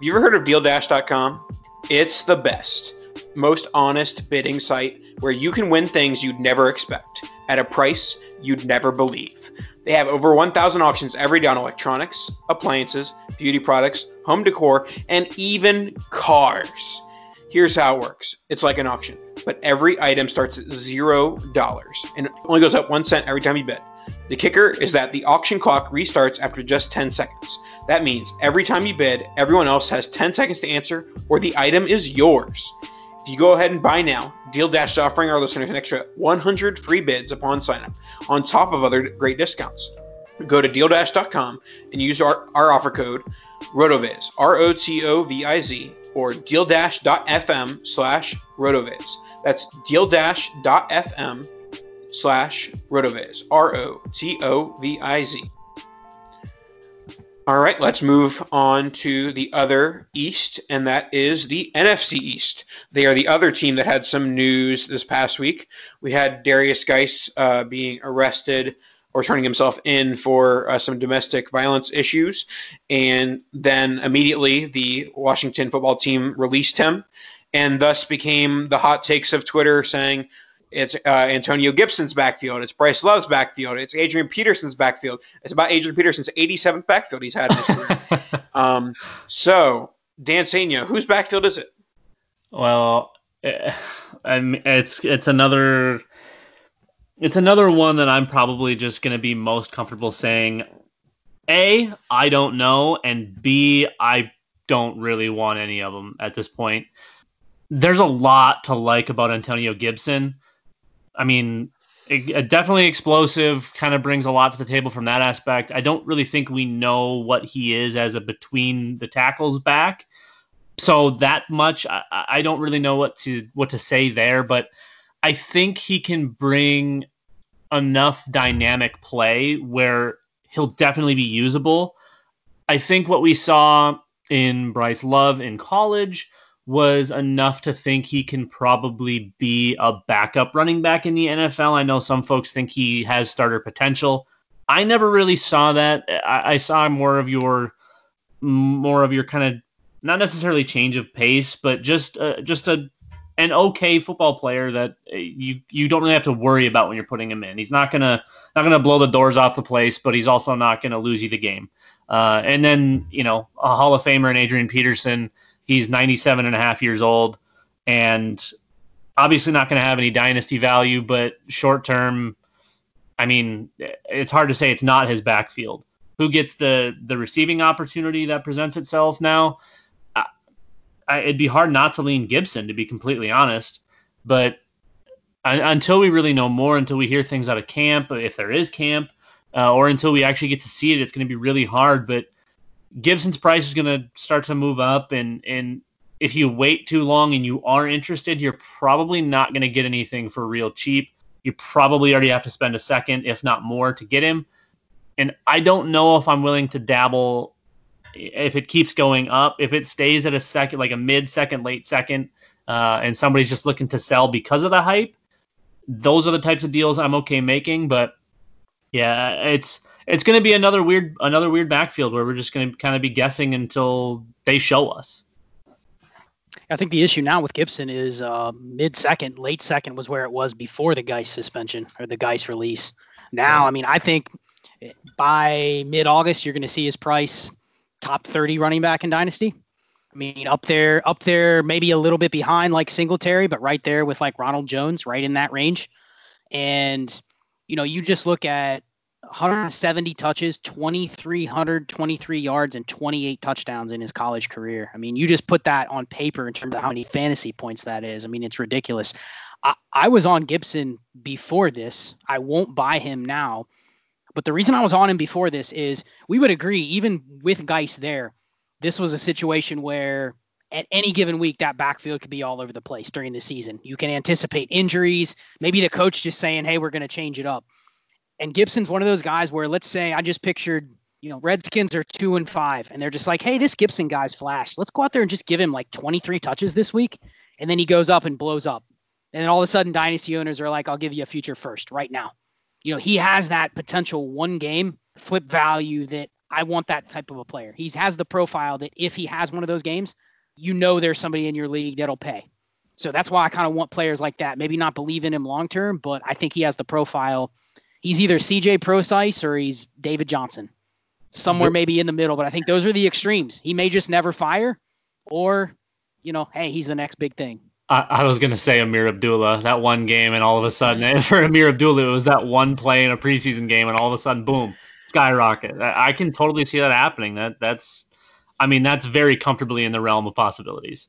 You ever heard of DealDash.com? It's the best, most honest bidding site where you can win things you'd never expect at a price you'd never believe. They have over 1,000 auctions every day on electronics, appliances, beauty products, home decor, and even cars. Here's how it works it's like an auction, but every item starts at zero dollars and only goes up one cent every time you bid. The kicker is that the auction clock restarts after just 10 seconds. That means every time you bid, everyone else has 10 seconds to answer, or the item is yours. If you go ahead and buy now, Deal Dash is offering our listeners an extra 100 free bids upon signup, on top of other great discounts. Go to DealDash.com and use our, our offer code ROTOVIZ, R O T O V I Z, or dealdash.fm slash rotoviz. That's dealdash.fm slash rotoviz. R O T O V I Z. All right, let's move on to the other East, and that is the NFC East. They are the other team that had some news this past week. We had Darius Guice uh, being arrested or turning himself in for uh, some domestic violence issues. And then immediately the Washington football team released him and thus became the hot takes of Twitter saying it's uh, Antonio Gibson's backfield, it's Bryce Love's backfield, it's Adrian Peterson's backfield. It's about Adrian Peterson's 87th backfield he's had in his career. um, so, Dan Sainio, whose backfield is it? Well, eh, it's it's another it's another one that I'm probably just going to be most comfortable saying A, I don't know, and B, I don't really want any of them at this point. There's a lot to like about Antonio Gibson. I mean, it, it definitely explosive, kind of brings a lot to the table from that aspect. I don't really think we know what he is as a between the tackles back. So that much, I, I don't really know what to what to say there, but I think he can bring enough dynamic play where he'll definitely be usable. I think what we saw in Bryce Love in college was enough to think he can probably be a backup running back in the NFL. I know some folks think he has starter potential. I never really saw that. I, I saw more of your more of your kind of not necessarily change of pace, but just uh, just a an okay football player that uh, you you don't really have to worry about when you're putting him in. He's not gonna not gonna blow the doors off the place, but he's also not gonna lose you the game. Uh, and then you know a Hall of Famer and Adrian Peterson. He's 97 and a half years old, and obviously not going to have any dynasty value, but short term, I mean, it's hard to say it's not his backfield. Who gets the the receiving opportunity that presents itself now? I, it'd be hard not to lean Gibson, to be completely honest. But I, until we really know more, until we hear things out of camp, if there is camp, uh, or until we actually get to see it, it's going to be really hard. But Gibson's price is going to start to move up, and and if you wait too long and you are interested, you're probably not going to get anything for real cheap. You probably already have to spend a second, if not more, to get him. And I don't know if I'm willing to dabble if it keeps going up, if it stays at a second, like a mid second, late second, uh, and somebody's just looking to sell because of the hype, those are the types of deals I'm okay making. But yeah, it's it's going to be another weird another weird backfield where we're just going to kind of be guessing until they show us. I think the issue now with Gibson is uh, mid second, late second was where it was before the Guice suspension or the Guice release. Now, I mean, I think by mid August, you're going to see his price top 30 running back in Dynasty. I mean, up there, up there, maybe a little bit behind like Singletary, but right there with like Ronald Jones, right in that range. And, you know, you just look at 170 touches, 2,323 yards, and 28 touchdowns in his college career. I mean, you just put that on paper in terms of how many fantasy points that is. I mean, it's ridiculous. I, I was on Gibson before this. I won't buy him now. But the reason I was on him before this is we would agree, even with Guice there, this was a situation where at any given week that backfield could be all over the place during the season. You can anticipate injuries, maybe the coach just saying, "Hey, we're going to change it up." And Gibson's one of those guys where let's say I just pictured, you know, Redskins are 2 and 5 and they're just like, "Hey, this Gibson guy's flash. Let's go out there and just give him like 23 touches this week." And then he goes up and blows up. And then all of a sudden dynasty owners are like, "I'll give you a future first right now." You know, he has that potential one game flip value that I want that type of a player. He has the profile that if he has one of those games, you know there's somebody in your league that'll pay. So that's why I kind of want players like that. Maybe not believe in him long term, but I think he has the profile. He's either CJ Prosise or he's David Johnson. Somewhere maybe in the middle, but I think those are the extremes. He may just never fire, or, you know, hey, he's the next big thing. I, I was going to say Ameer Abdullah, that one game, and all of a sudden, (laughs) for Ameer Abdullah, it was that one play in a preseason game, and all of a sudden, boom, skyrocket. I can totally see that happening. That that's, I mean, that's very comfortably in the realm of possibilities.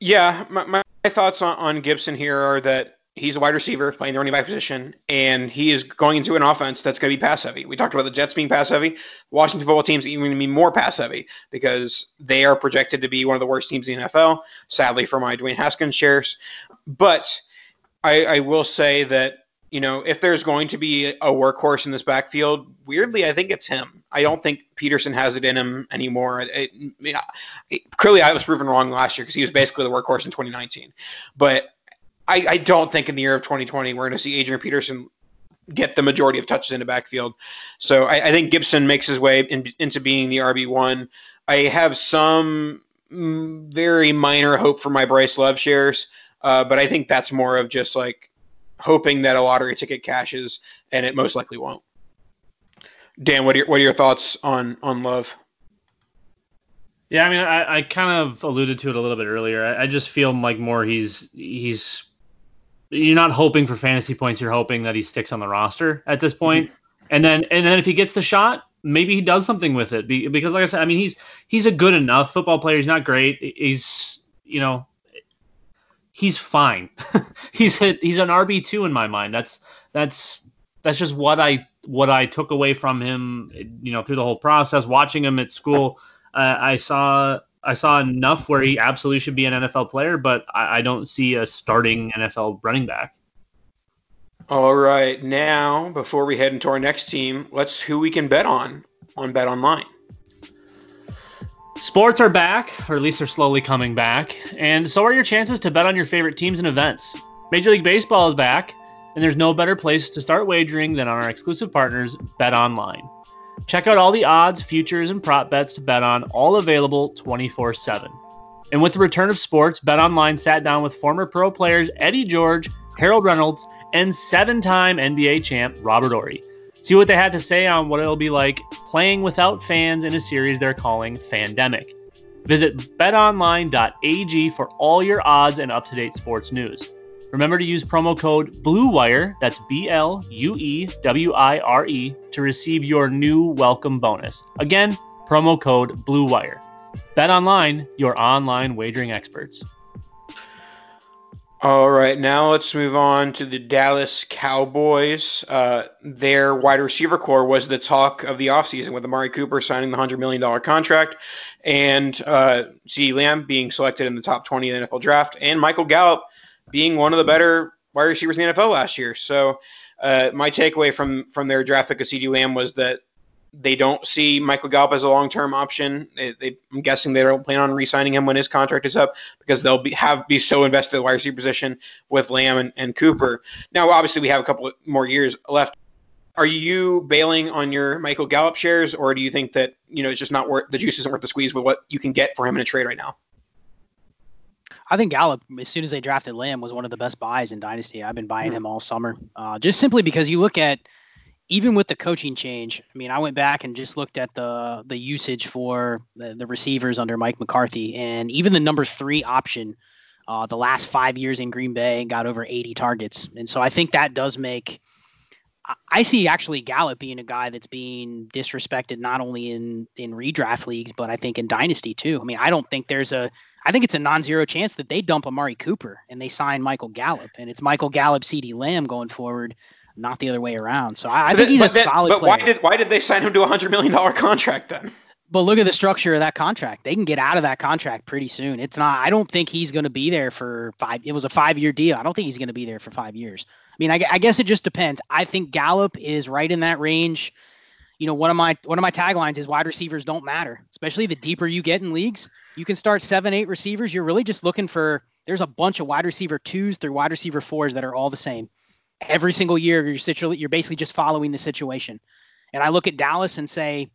Yeah, my, my thoughts on, on Gibson here are that he's a wide receiver playing the running back position, and he is going into an offense that's going to be pass heavy. We talked about the Jets being pass heavy. Washington football teams even going to be more pass heavy because they are projected to be one of the worst teams in the NFL. Sadly, for my Dwayne Haskins shares, but I, I will say that you know, if there's going to be a workhorse in this backfield, weirdly, I think it's him. I don't think Peterson has it in him anymore. It, it, it, clearly, I was proven wrong last year because he was basically the workhorse in 2019. But I, I, don't think in the year of 2020 we're going to see Adrian Peterson get the majority of touches in the backfield. So I, I think Gibson makes his way in, into being the RB one. I have some mm, very minor hope for my Bryce Love shares, uh, but I think that's more of just like hoping that a lottery ticket cashes, and it most likely won't. Dan, what are your, what are your thoughts on on Love? Yeah, I mean, I, I kind of alluded to it a little bit earlier. I, I just feel like more he's he's you're not hoping for fantasy points. You're hoping that he sticks on the roster at this point. Mm-hmm. and then and then if he gets the shot, maybe he does something with it. Because like I said, I mean, he's he's a good enough football player. He's not great. He's you know he's fine. (laughs) he's hit, he's an RB two in my mind. That's that's that's just what I what I took away from him. You know, through the whole process, watching him at school, uh, I saw I saw enough where he absolutely should be an NFL player, but I, I don't see a starting NFL running back. All right, now before we head into our next team, let's who we can bet on on Bet Online. Sports are back, or at least they're slowly coming back, and so are your chances to bet on your favorite teams and events. Major League Baseball is back, and there's no better place to start wagering than on our exclusive partners, Bet Online. Check out all the odds, futures, and prop bets to bet on, all available 24 7. And with the return of sports, Bet Online sat down with former pro players Eddie George, Harold Reynolds, and seven time NBA champ Robert Horry. See what they had to say on what it'll be like playing without fans in a series they're calling Fandemic. Visit betonline.ag for all your odds and up to date sports news. Remember to use promo code BLUEWIRE, that's B L U E W I R E, to receive your new welcome bonus. Again, promo code BLUEWIRE. Bet online, your online wagering experts. All right, now let's move on to the Dallas Cowboys. Uh, their wide receiver corps was the talk of the offseason with Amari Cooper signing the $100 million contract and uh, CeeDee Lamb being selected in the top 20 of the NFL draft and Michael Gallup being one of the better wide receivers in the NFL last year. So uh, my takeaway from, from their draft pick of CeeDee Lamb was that they don't see Michael Gallup as a long-term option. They, they, I'm guessing they don't plan on re-signing him when his contract is up because they'll be have be so invested in the wide receiver position with Lamb and, and Cooper. Now, obviously, we have a couple more years left. Are you bailing on your Michael Gallup shares, or do you think that you know it's just not worth the juice isn't worth the squeeze with what you can get for him in a trade right now? I think Gallup, as soon as they drafted Lamb, was one of the best buys in Dynasty. I've been buying mm-hmm. him all summer, uh, just simply because you look at even with the coaching change, I mean, I went back and just looked at the the usage for the, the receivers under Mike McCarthy, and even the number three option, uh, the last five years in Green Bay got over 80 targets, and so I think that does make. I see actually Gallup being a guy that's being disrespected not only in in redraft leagues, but I think in dynasty too. I mean, I don't think there's a I think it's a non-zero chance that they dump Amari Cooper and they sign Michael Gallup, and it's Michael Gallup, CeeDee Lamb going forward not the other way around. So I, I think he's a that, solid. But player. why did why did they sign him to a hundred million dollar contract then? But look at the structure of that contract. They can get out of that contract pretty soon. It's not. I don't think he's going to be there for five. It was a five year deal. I don't think he's going to be there for five years. I mean, I, I guess it just depends. I think Gallup is right in that range. You know, one of my one of my taglines is wide receivers don't matter, especially the deeper you get in leagues. You can start seven, eight receivers. You're really just looking for. There's a bunch of wide receiver twos through wide receiver fours that are all the same every single year you're situ- you're basically just following the situation. And I look at Dallas and say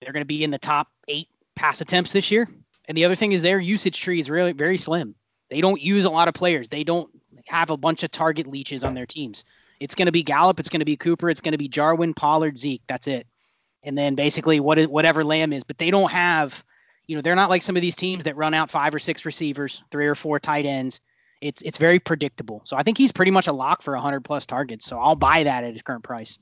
they're going to be in the top eight pass attempts this year. And the other thing is their usage tree is really very slim. They don't use a lot of players. They don't have a bunch of target leeches on their teams. It's going to be Gallup. It's going to be Cooper. It's going to be Jarwin, Pollard, Zeke. That's it. And then basically what whatever Lamb is. But they don't have, you know, they're not like some of these teams that run out five or six receivers, three or four tight ends, it's it's very predictable. So I think he's pretty much a lock for 100 plus targets. So I'll buy that at his current price.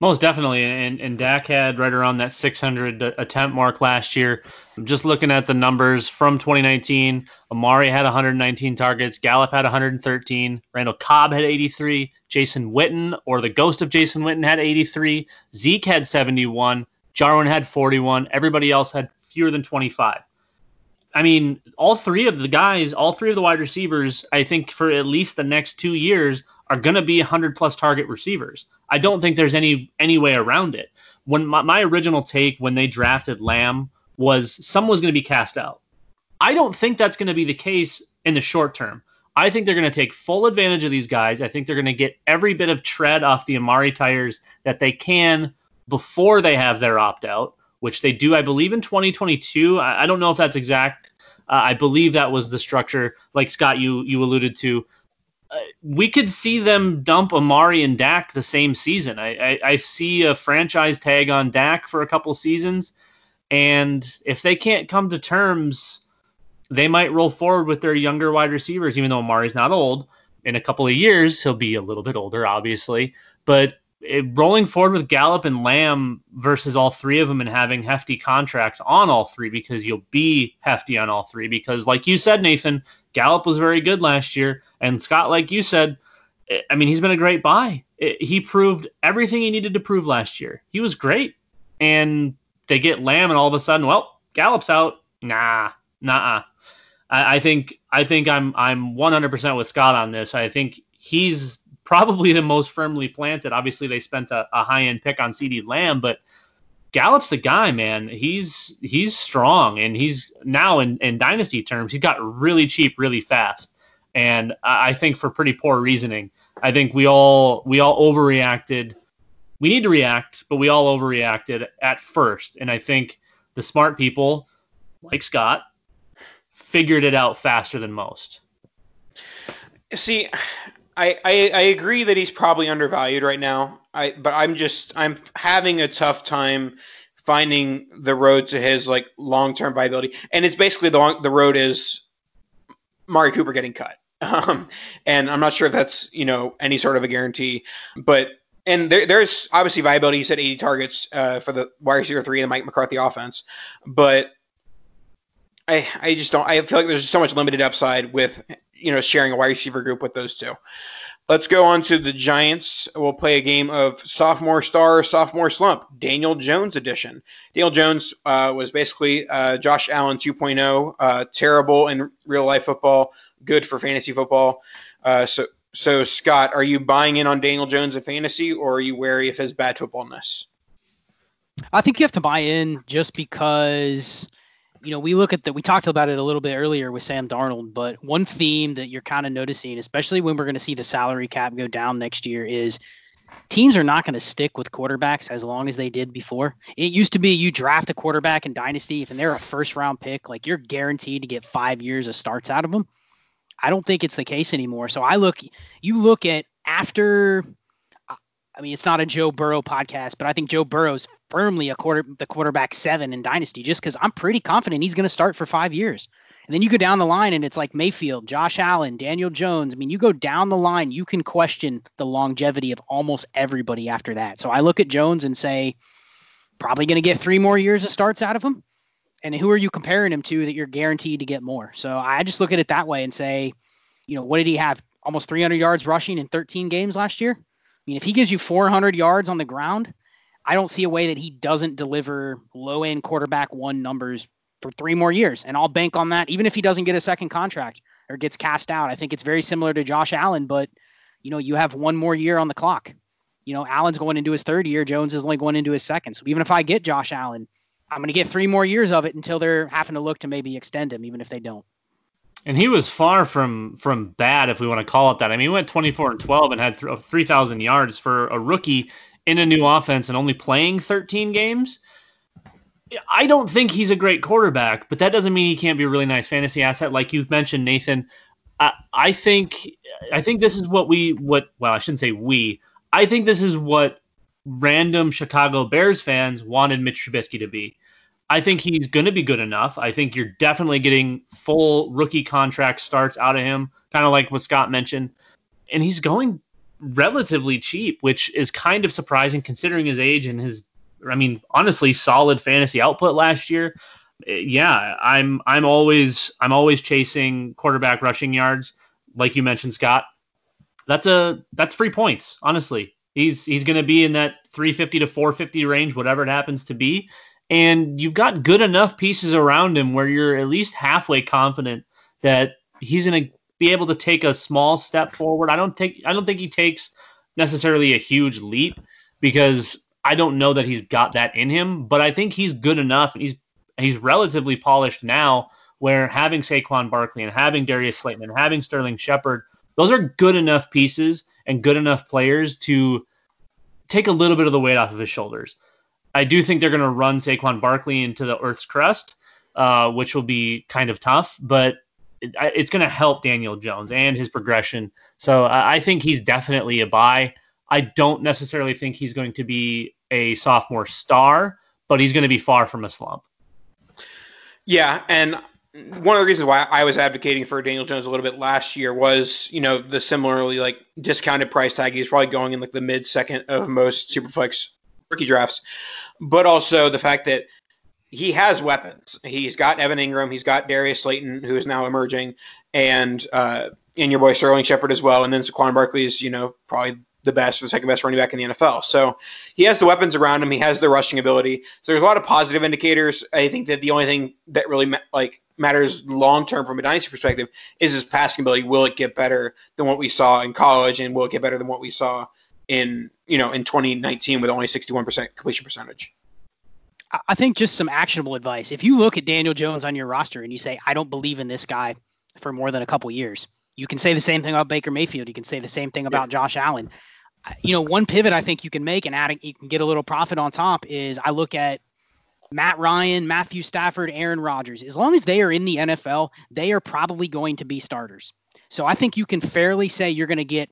Most definitely, and and Dak had right around that 600 attempt mark last year. Just looking at the numbers from 2019. Amari had 119 targets. Gallup had 113. Randall Cobb had 83. Jason Witten, or the ghost of Jason Witten, had 83. Zeke had 71. Jarwin had 41. Everybody else had fewer than 25. I mean, all three of the guys, all three of the wide receivers, I think for at least the next two years are going to be 100 plus target receivers. I don't think there's any any way around it. When my, my original take when they drafted Lamb was someone was going to be cast out. I don't think that's going to be the case in the short term. I think they're going to take full advantage of these guys. I think they're going to get every bit of tread off the Amari tires that they can before they have their opt out which they do, I believe, in 2022. I, I don't know if that's exact. Uh, I believe that was the structure, like Scott, you you alluded to. We could see them dump Amari and Dak the same season. I, I, I see a franchise tag on Dak for a couple seasons, and if they can't come to terms, they might roll forward with their younger wide receivers. Even though Amari's not old, in a couple of years he'll be a little bit older, obviously. But it, rolling forward with Gallup and Lamb versus all three of them and having hefty contracts on all three because you'll be hefty on all three because like you said Nathan Gallup was very good last year. And Scott like you said eh, I mean he's been a great buy. It, he proved everything he needed to prove last year. He was great. And they get Lamb and all of a sudden well Gallup's out. Nah nah. I, I think I think I'm I'm 100% with Scott on this. I think he's probably the most firmly planted. Obviously, they spent a, a high end pick on CeeDee Lamb, but Gallup's the guy, man. He's he's strong, and he's now in, in dynasty terms, he got really cheap really fast, and I think for pretty poor reasoning. I think we all we all overreacted. We need to react, but we all overreacted at first, and I think the smart people, like Scott, figured it out faster than most. See, I, I, agree that he's probably undervalued right now. I but I'm just I'm having a tough time finding the road to his like long term viability, and it's basically the long, the road is Mari Cooper getting cut. (laughs) Um, and I'm not sure if that's you know any sort of a guarantee, but and there, there's obviously viability. He said 80 targets uh, for the wide receiver three and the Mike McCarthy offense, but I I just don't. I feel like there's so much limited upside with you know, sharing a wide receiver group with those two. Let's go on to the Giants. We'll play a game of sophomore star, sophomore slump, Daniel Jones edition. Daniel Jones uh, was basically uh, Josh Allen 2.0, uh, terrible in real life football, good for fantasy football. Uh, so, so Scott, are you buying in on Daniel Jones in fantasy, or are you wary of his bad footballness? I think you have to buy in just because you know, we look at the we talked about it a little bit earlier with Sam Darnold, but one theme that you're kind of noticing, especially when we're going to see the salary cap go down next year, is teams are not going to stick with quarterbacks as long as they did before. It used to be you draft a quarterback in dynasty, if and they're a first round pick, like you're guaranteed to get five years of starts out of them. I don't think it's the case anymore. So I look, you look at after I mean, it's not a Joe Burrow podcast, but I think Joe Burrow's firmly a quarter the quarterback seven in Dynasty, just because I'm pretty confident he's going to start for five years. And then you go down the line, and it's like Mayfield, Josh Allen, Daniel Jones. I mean, you go down the line, you can question the longevity of almost everybody after that. So I look at Jones and say, probably going to get three more years of starts out of him. And who are you comparing him to that you're guaranteed to get more? So I just look at it that way and say, you know, what did he have? Almost 300 yards rushing in 13 games last year mean, if he gives you 400 yards on the ground, I don't see a way that he doesn't deliver low end quarterback one numbers for three more years. And I'll bank on that, even if he doesn't get a second contract or gets cast out. I think it's very similar to Josh Allen, but you know, you have one more year on the clock. You know, Allen's going into his third year, Jones is only going into his second. So even if I get Josh Allen, I'm going to get three more years of it until they're having to look to maybe extend him, even if they don't. And he was far from from bad, if we want to call it that. I mean, he went 24 and 12 and had 3,000 yards for a rookie in a new offense and only playing 13 games. I don't think he's a great quarterback, but that doesn't mean he can't be a really nice fantasy asset, like you mentioned, Nathan. I, I think I think this is what we what well I shouldn't say we I think this is what random Chicago Bears fans wanted Mitch Trubisky to be. I think he's going to be good enough. I think you're definitely getting full rookie contract starts out of him, kind of like what Scott mentioned. And he's going relatively cheap, which is kind of surprising considering his age and his, I mean, honestly, solid fantasy output last year. Eh, yeah, I'm I'm always I'm always chasing quarterback rushing yards, like you mentioned, Scott. That's a that's free points. Honestly, he's he's going to be in that 350 to 450 range, whatever it happens to be and you've got good enough pieces around him where you're at least halfway confident that he's going to be able to take a small step forward. I don't take I don't think he takes necessarily a huge leap because I don't know that he's got that in him, but I think he's good enough and he's he's relatively polished now where having Saquon Barkley and having Darius Slayton and having Sterling Shepard, those are good enough pieces and good enough players to take a little bit of the weight off of his shoulders. I do think they're going to run Saquon Barkley into the Earth's crust, uh, which will be kind of tough, but it, it's going to help Daniel Jones and his progression. So I, I think he's definitely a buy. I don't necessarily think he's going to be a sophomore star, but he's going to be far from a slump. Yeah, and one of the reasons why I was advocating for Daniel Jones a little bit last year was, you know, the similarly like discounted price tag. He's probably going in like the mid second of most superflex rookie drafts, but also the fact that he has weapons. He's got Evan Engram, he's got Darius Slayton, who is now emerging, and uh, and your boy Sterling Shepard as well. And then Saquon Barkley is, you know, probably the best, the second best running back in the NFL. So he has the weapons around him. He has the rushing ability. So there's a lot of positive indicators. I think that the only thing that really ma- like matters long term from a dynasty perspective is his passing ability. Will it get better than what we saw in college, and will it get better than what we saw in you know in 2019 with only 61% completion percentage. I think just some actionable advice. If you look at Daniel Jones on your roster and you say, I don't believe in this guy for more than a couple years, you can say the same thing about Baker Mayfield. You can say the same thing about. Josh Allen. You know, one pivot I think you can make and adding you can get a little profit on top is I look at Matt Ryan, Matthew Stafford, Aaron Rodgers. As long as they are in the NFL, they are probably going to be starters. So I think you can fairly say you're going to get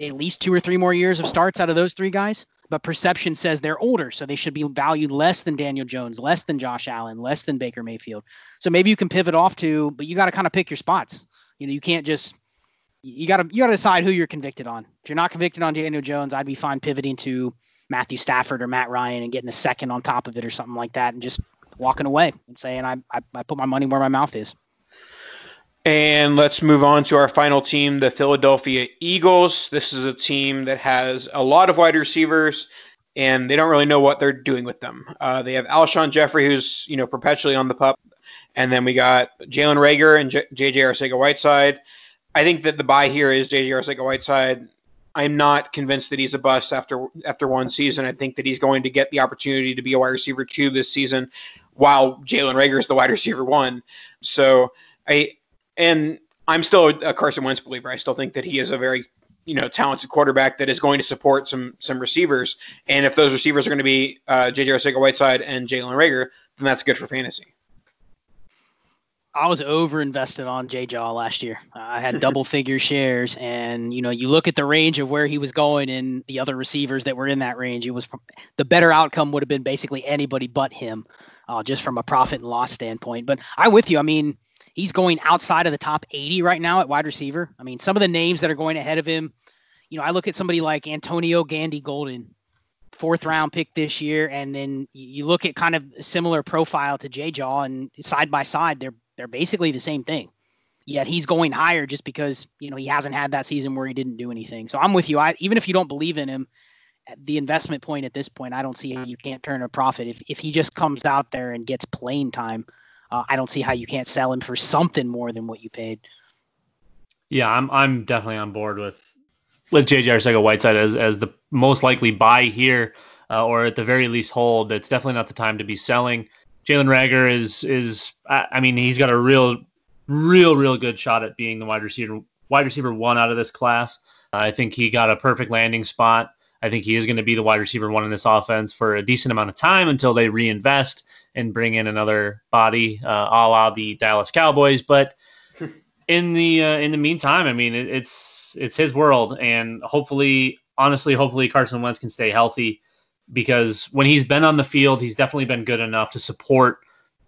at least two or three more years of starts out of those three guys. But perception says they're older, so they should be valued less than Daniel Jones, less than Josh Allen, less than Baker Mayfield. So maybe you can pivot off to, but you got to kind of pick your spots. You know, you can't just you got to you got to decide who you're convicted on. If you're not convicted on Daniel Jones, I'd be fine pivoting to Matthew Stafford or Matt Ryan and getting a second on top of it or something like that, and just walking away and saying I I, I put my money where my mouth is. And let's move on to our final team, the Philadelphia Eagles. This is a team that has a lot of wide receivers, and they don't really know what they're doing with them. Uh, they have Alshon Jeffery, who's you know perpetually on the pup, and then we got Jalen Reagor and JJ Arcega Whiteside. I think that the buy here is JJ Arcega Whiteside. I'm not convinced that he's a bust after after one season. I think that he's going to get the opportunity to be a wide receiver two this season, while Jalen Reagor is the wide receiver one. So I and I'm still a Carson Wentz believer. I still think that he is a very you know talented quarterback that is going to support some some receivers. And if those receivers are going to be uh, J.J. Arcega-Whiteside and Jalen Reagor, then that's good for fantasy. I was over invested on J Jaw last year. I had double figure shares, and you know, you look at the range of where he was going and the other receivers that were in that range. It was the better outcome would have been basically anybody but him, uh, just from a profit and loss standpoint. But I'm with you. I mean, he's going outside of the top 80 right now at wide receiver. I mean, some of the names that are going ahead of him. You know, I look at somebody like Antonio Gandy Golden, fourth round pick this year, and then you look at kind of similar profile to Jay Jaw, and side by side, they're they're basically the same thing. Yet he's going higher just because you know he hasn't had that season where he didn't do anything. So I'm with you. I even if you don't believe in him, the investment point at this point, I don't see how you can't turn a profit. If if he just comes out there and gets playing time, uh, I don't see how you can't sell him for something more than what you paid. Yeah, I'm I'm definitely on board with with JJ Arcega-Whiteside as as the most likely buy here, uh, or at the very least hold. It's definitely not the time to be selling. Jalen Reagor is is I mean he's got a real real real good shot at being the wide receiver wide receiver one out of this class. I think he got a perfect landing spot. I think he is going to be the wide receiver one in this offense for a decent amount of time until they reinvest and bring in another body, uh, a la the Dallas Cowboys. But (laughs) in the uh, in the meantime, I mean it, it's it's his world, and hopefully, honestly, hopefully Carson Wentz can stay healthy because when he's been on the field, he's definitely been good enough to support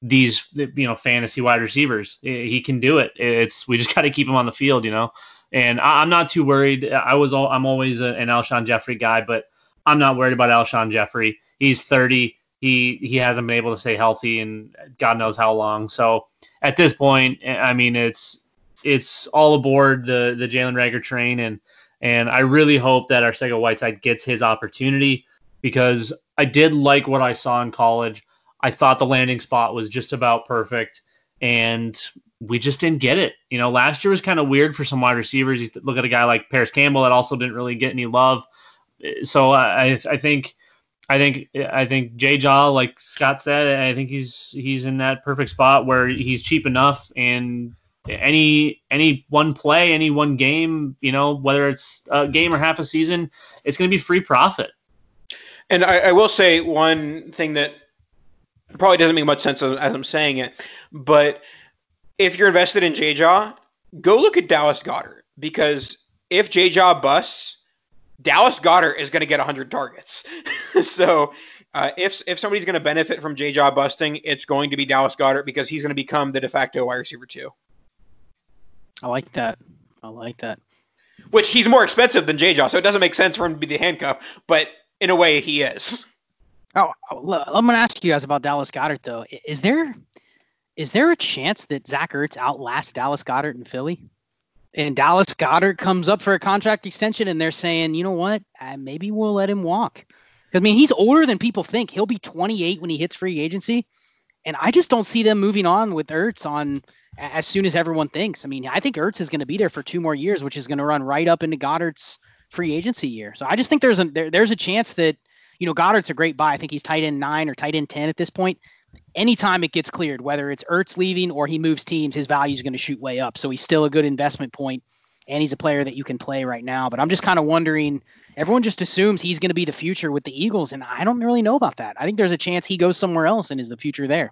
these you know fantasy wide receivers. He can do it. It's we just got to keep him on the field, you know. And I, am not too worried. I was all I'm always a, an Alshon Jeffery guy, but I'm not worried about Alshon Jeffery. He's 30. He he hasn't been able to stay healthy and God knows how long. So at this point, eh, I mean it's it's all aboard the the Jalen Reagor train and and I really hope that Arcega-Whiteside gets his opportunity because I did like what I saw in college. I thought the landing spot was just about perfect, and we just didn't get it. You know, last year was kind of weird for some wide receivers. You look at a guy like Parris Campbell that also didn't really get any love. So I, I think, I think, I think Jay Jaw, like Scott said, I think he's he's in that perfect spot where he's cheap enough and any any one play, any one game, you know, whether it's a game or half a season, it's going to be free profit. And I, I, will say one thing that probably doesn't make much sense as, as I'm saying it, but if you're invested in JJaw, go look at Dallas Goedert because if JJaw busts, Dallas Goedert is going to get 100 targets. (laughs) so uh, if if somebody's going to benefit from JJaw busting, it's going to be Dallas Goedert because he's going to become the de facto wide receiver too. I like that. I like that. Which he's more expensive than JJaw, so it doesn't make sense for him to be the handcuff. But in a way, he is. Oh, oh I'm going to ask you guys about Dallas Goedert though. Is there is there a chance that Zach Ertz outlasts Dallas Goedert in Philly? And Dallas Goedert comes up for a contract extension, and they're saying, you know what, uh, maybe we'll let him walk. Because I mean, he's older than people think. He'll be 28 when he hits free agency, and I just don't see them moving on with Ertz on as soon as everyone thinks. I mean, I think Ertz is going to be there for two more years, which is going to run right up into Goedert's free agency year. So I just think there's a there, there's a chance that you know Goedert's a great buy. I think he's tight end nine or tight end ten at this point. Anytime it gets cleared, whether it's Ertz leaving or he moves teams, his value is going to shoot way up. So he's still a good investment point, and he's a player that you can play right now. But I'm just kind of wondering. Everyone just assumes he's going to be the future with the Eagles, and I don't really know about that. I think there's a chance he goes somewhere else and is the future there.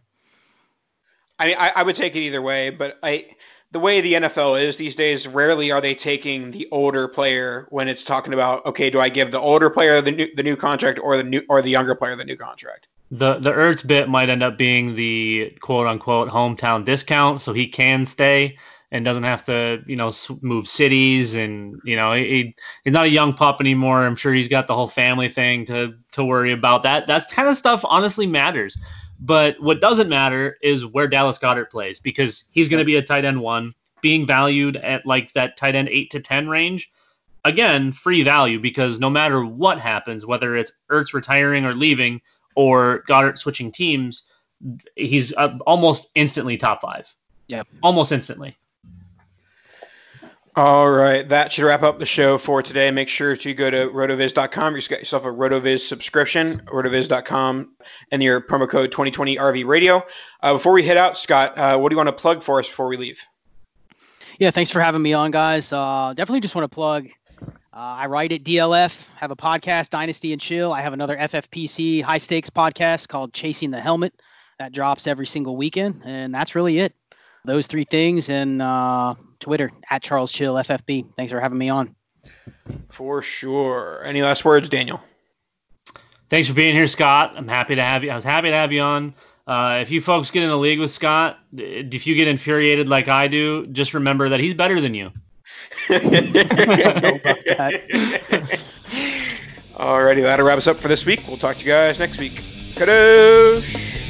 I mean, I, I would take it either way, but I the way the NFL is these days, rarely are they taking the older player when it's talking about okay, do I give the older player the new the new contract or the new or the younger player the new contract? The the Ertz bit might end up being the quote unquote hometown discount, so he can stay and doesn't have to you know move cities and you know he, he's not a young pup anymore. I'm sure he's got the whole family thing to to worry about. That that's kind of stuff honestly matters. But what doesn't matter is where Dallas Goedert plays because he's going to be a tight end one, being valued at like that tight end eight to 10 range. Again, free value because no matter what happens, whether it's Ertz retiring or leaving or Goedert switching teams, he's uh, almost instantly top five. Yeah. Almost instantly. All right, that should wrap up the show for today. Make sure to go to rotoviz.com. You just got yourself a rotoviz subscription, rotoviz.com, and your promo code 2020 RV Radio. Uh, before we head out, Scott, uh, what do you want to plug for us before we leave? Yeah, thanks for having me on, guys. Uh, definitely just want to plug. Uh, I write at DLF, have a podcast, Dynasty and Chill. I have another FFPC high stakes podcast called Chasing the Helmet that drops every single weekend, and that's really it. Those three things, and uh, Twitter at Charles Chill FFB. Thanks for having me on. For sure. Any last words, Daniel? Thanks for being here, Scott. I'm happy to have you. I was happy to have you on. Uh, if you folks get in a league with Scott, if you get infuriated like I do, just remember that he's better than you. Alrighty, that'll wrap us up for this week. We'll talk to you guys next week. Kadosh!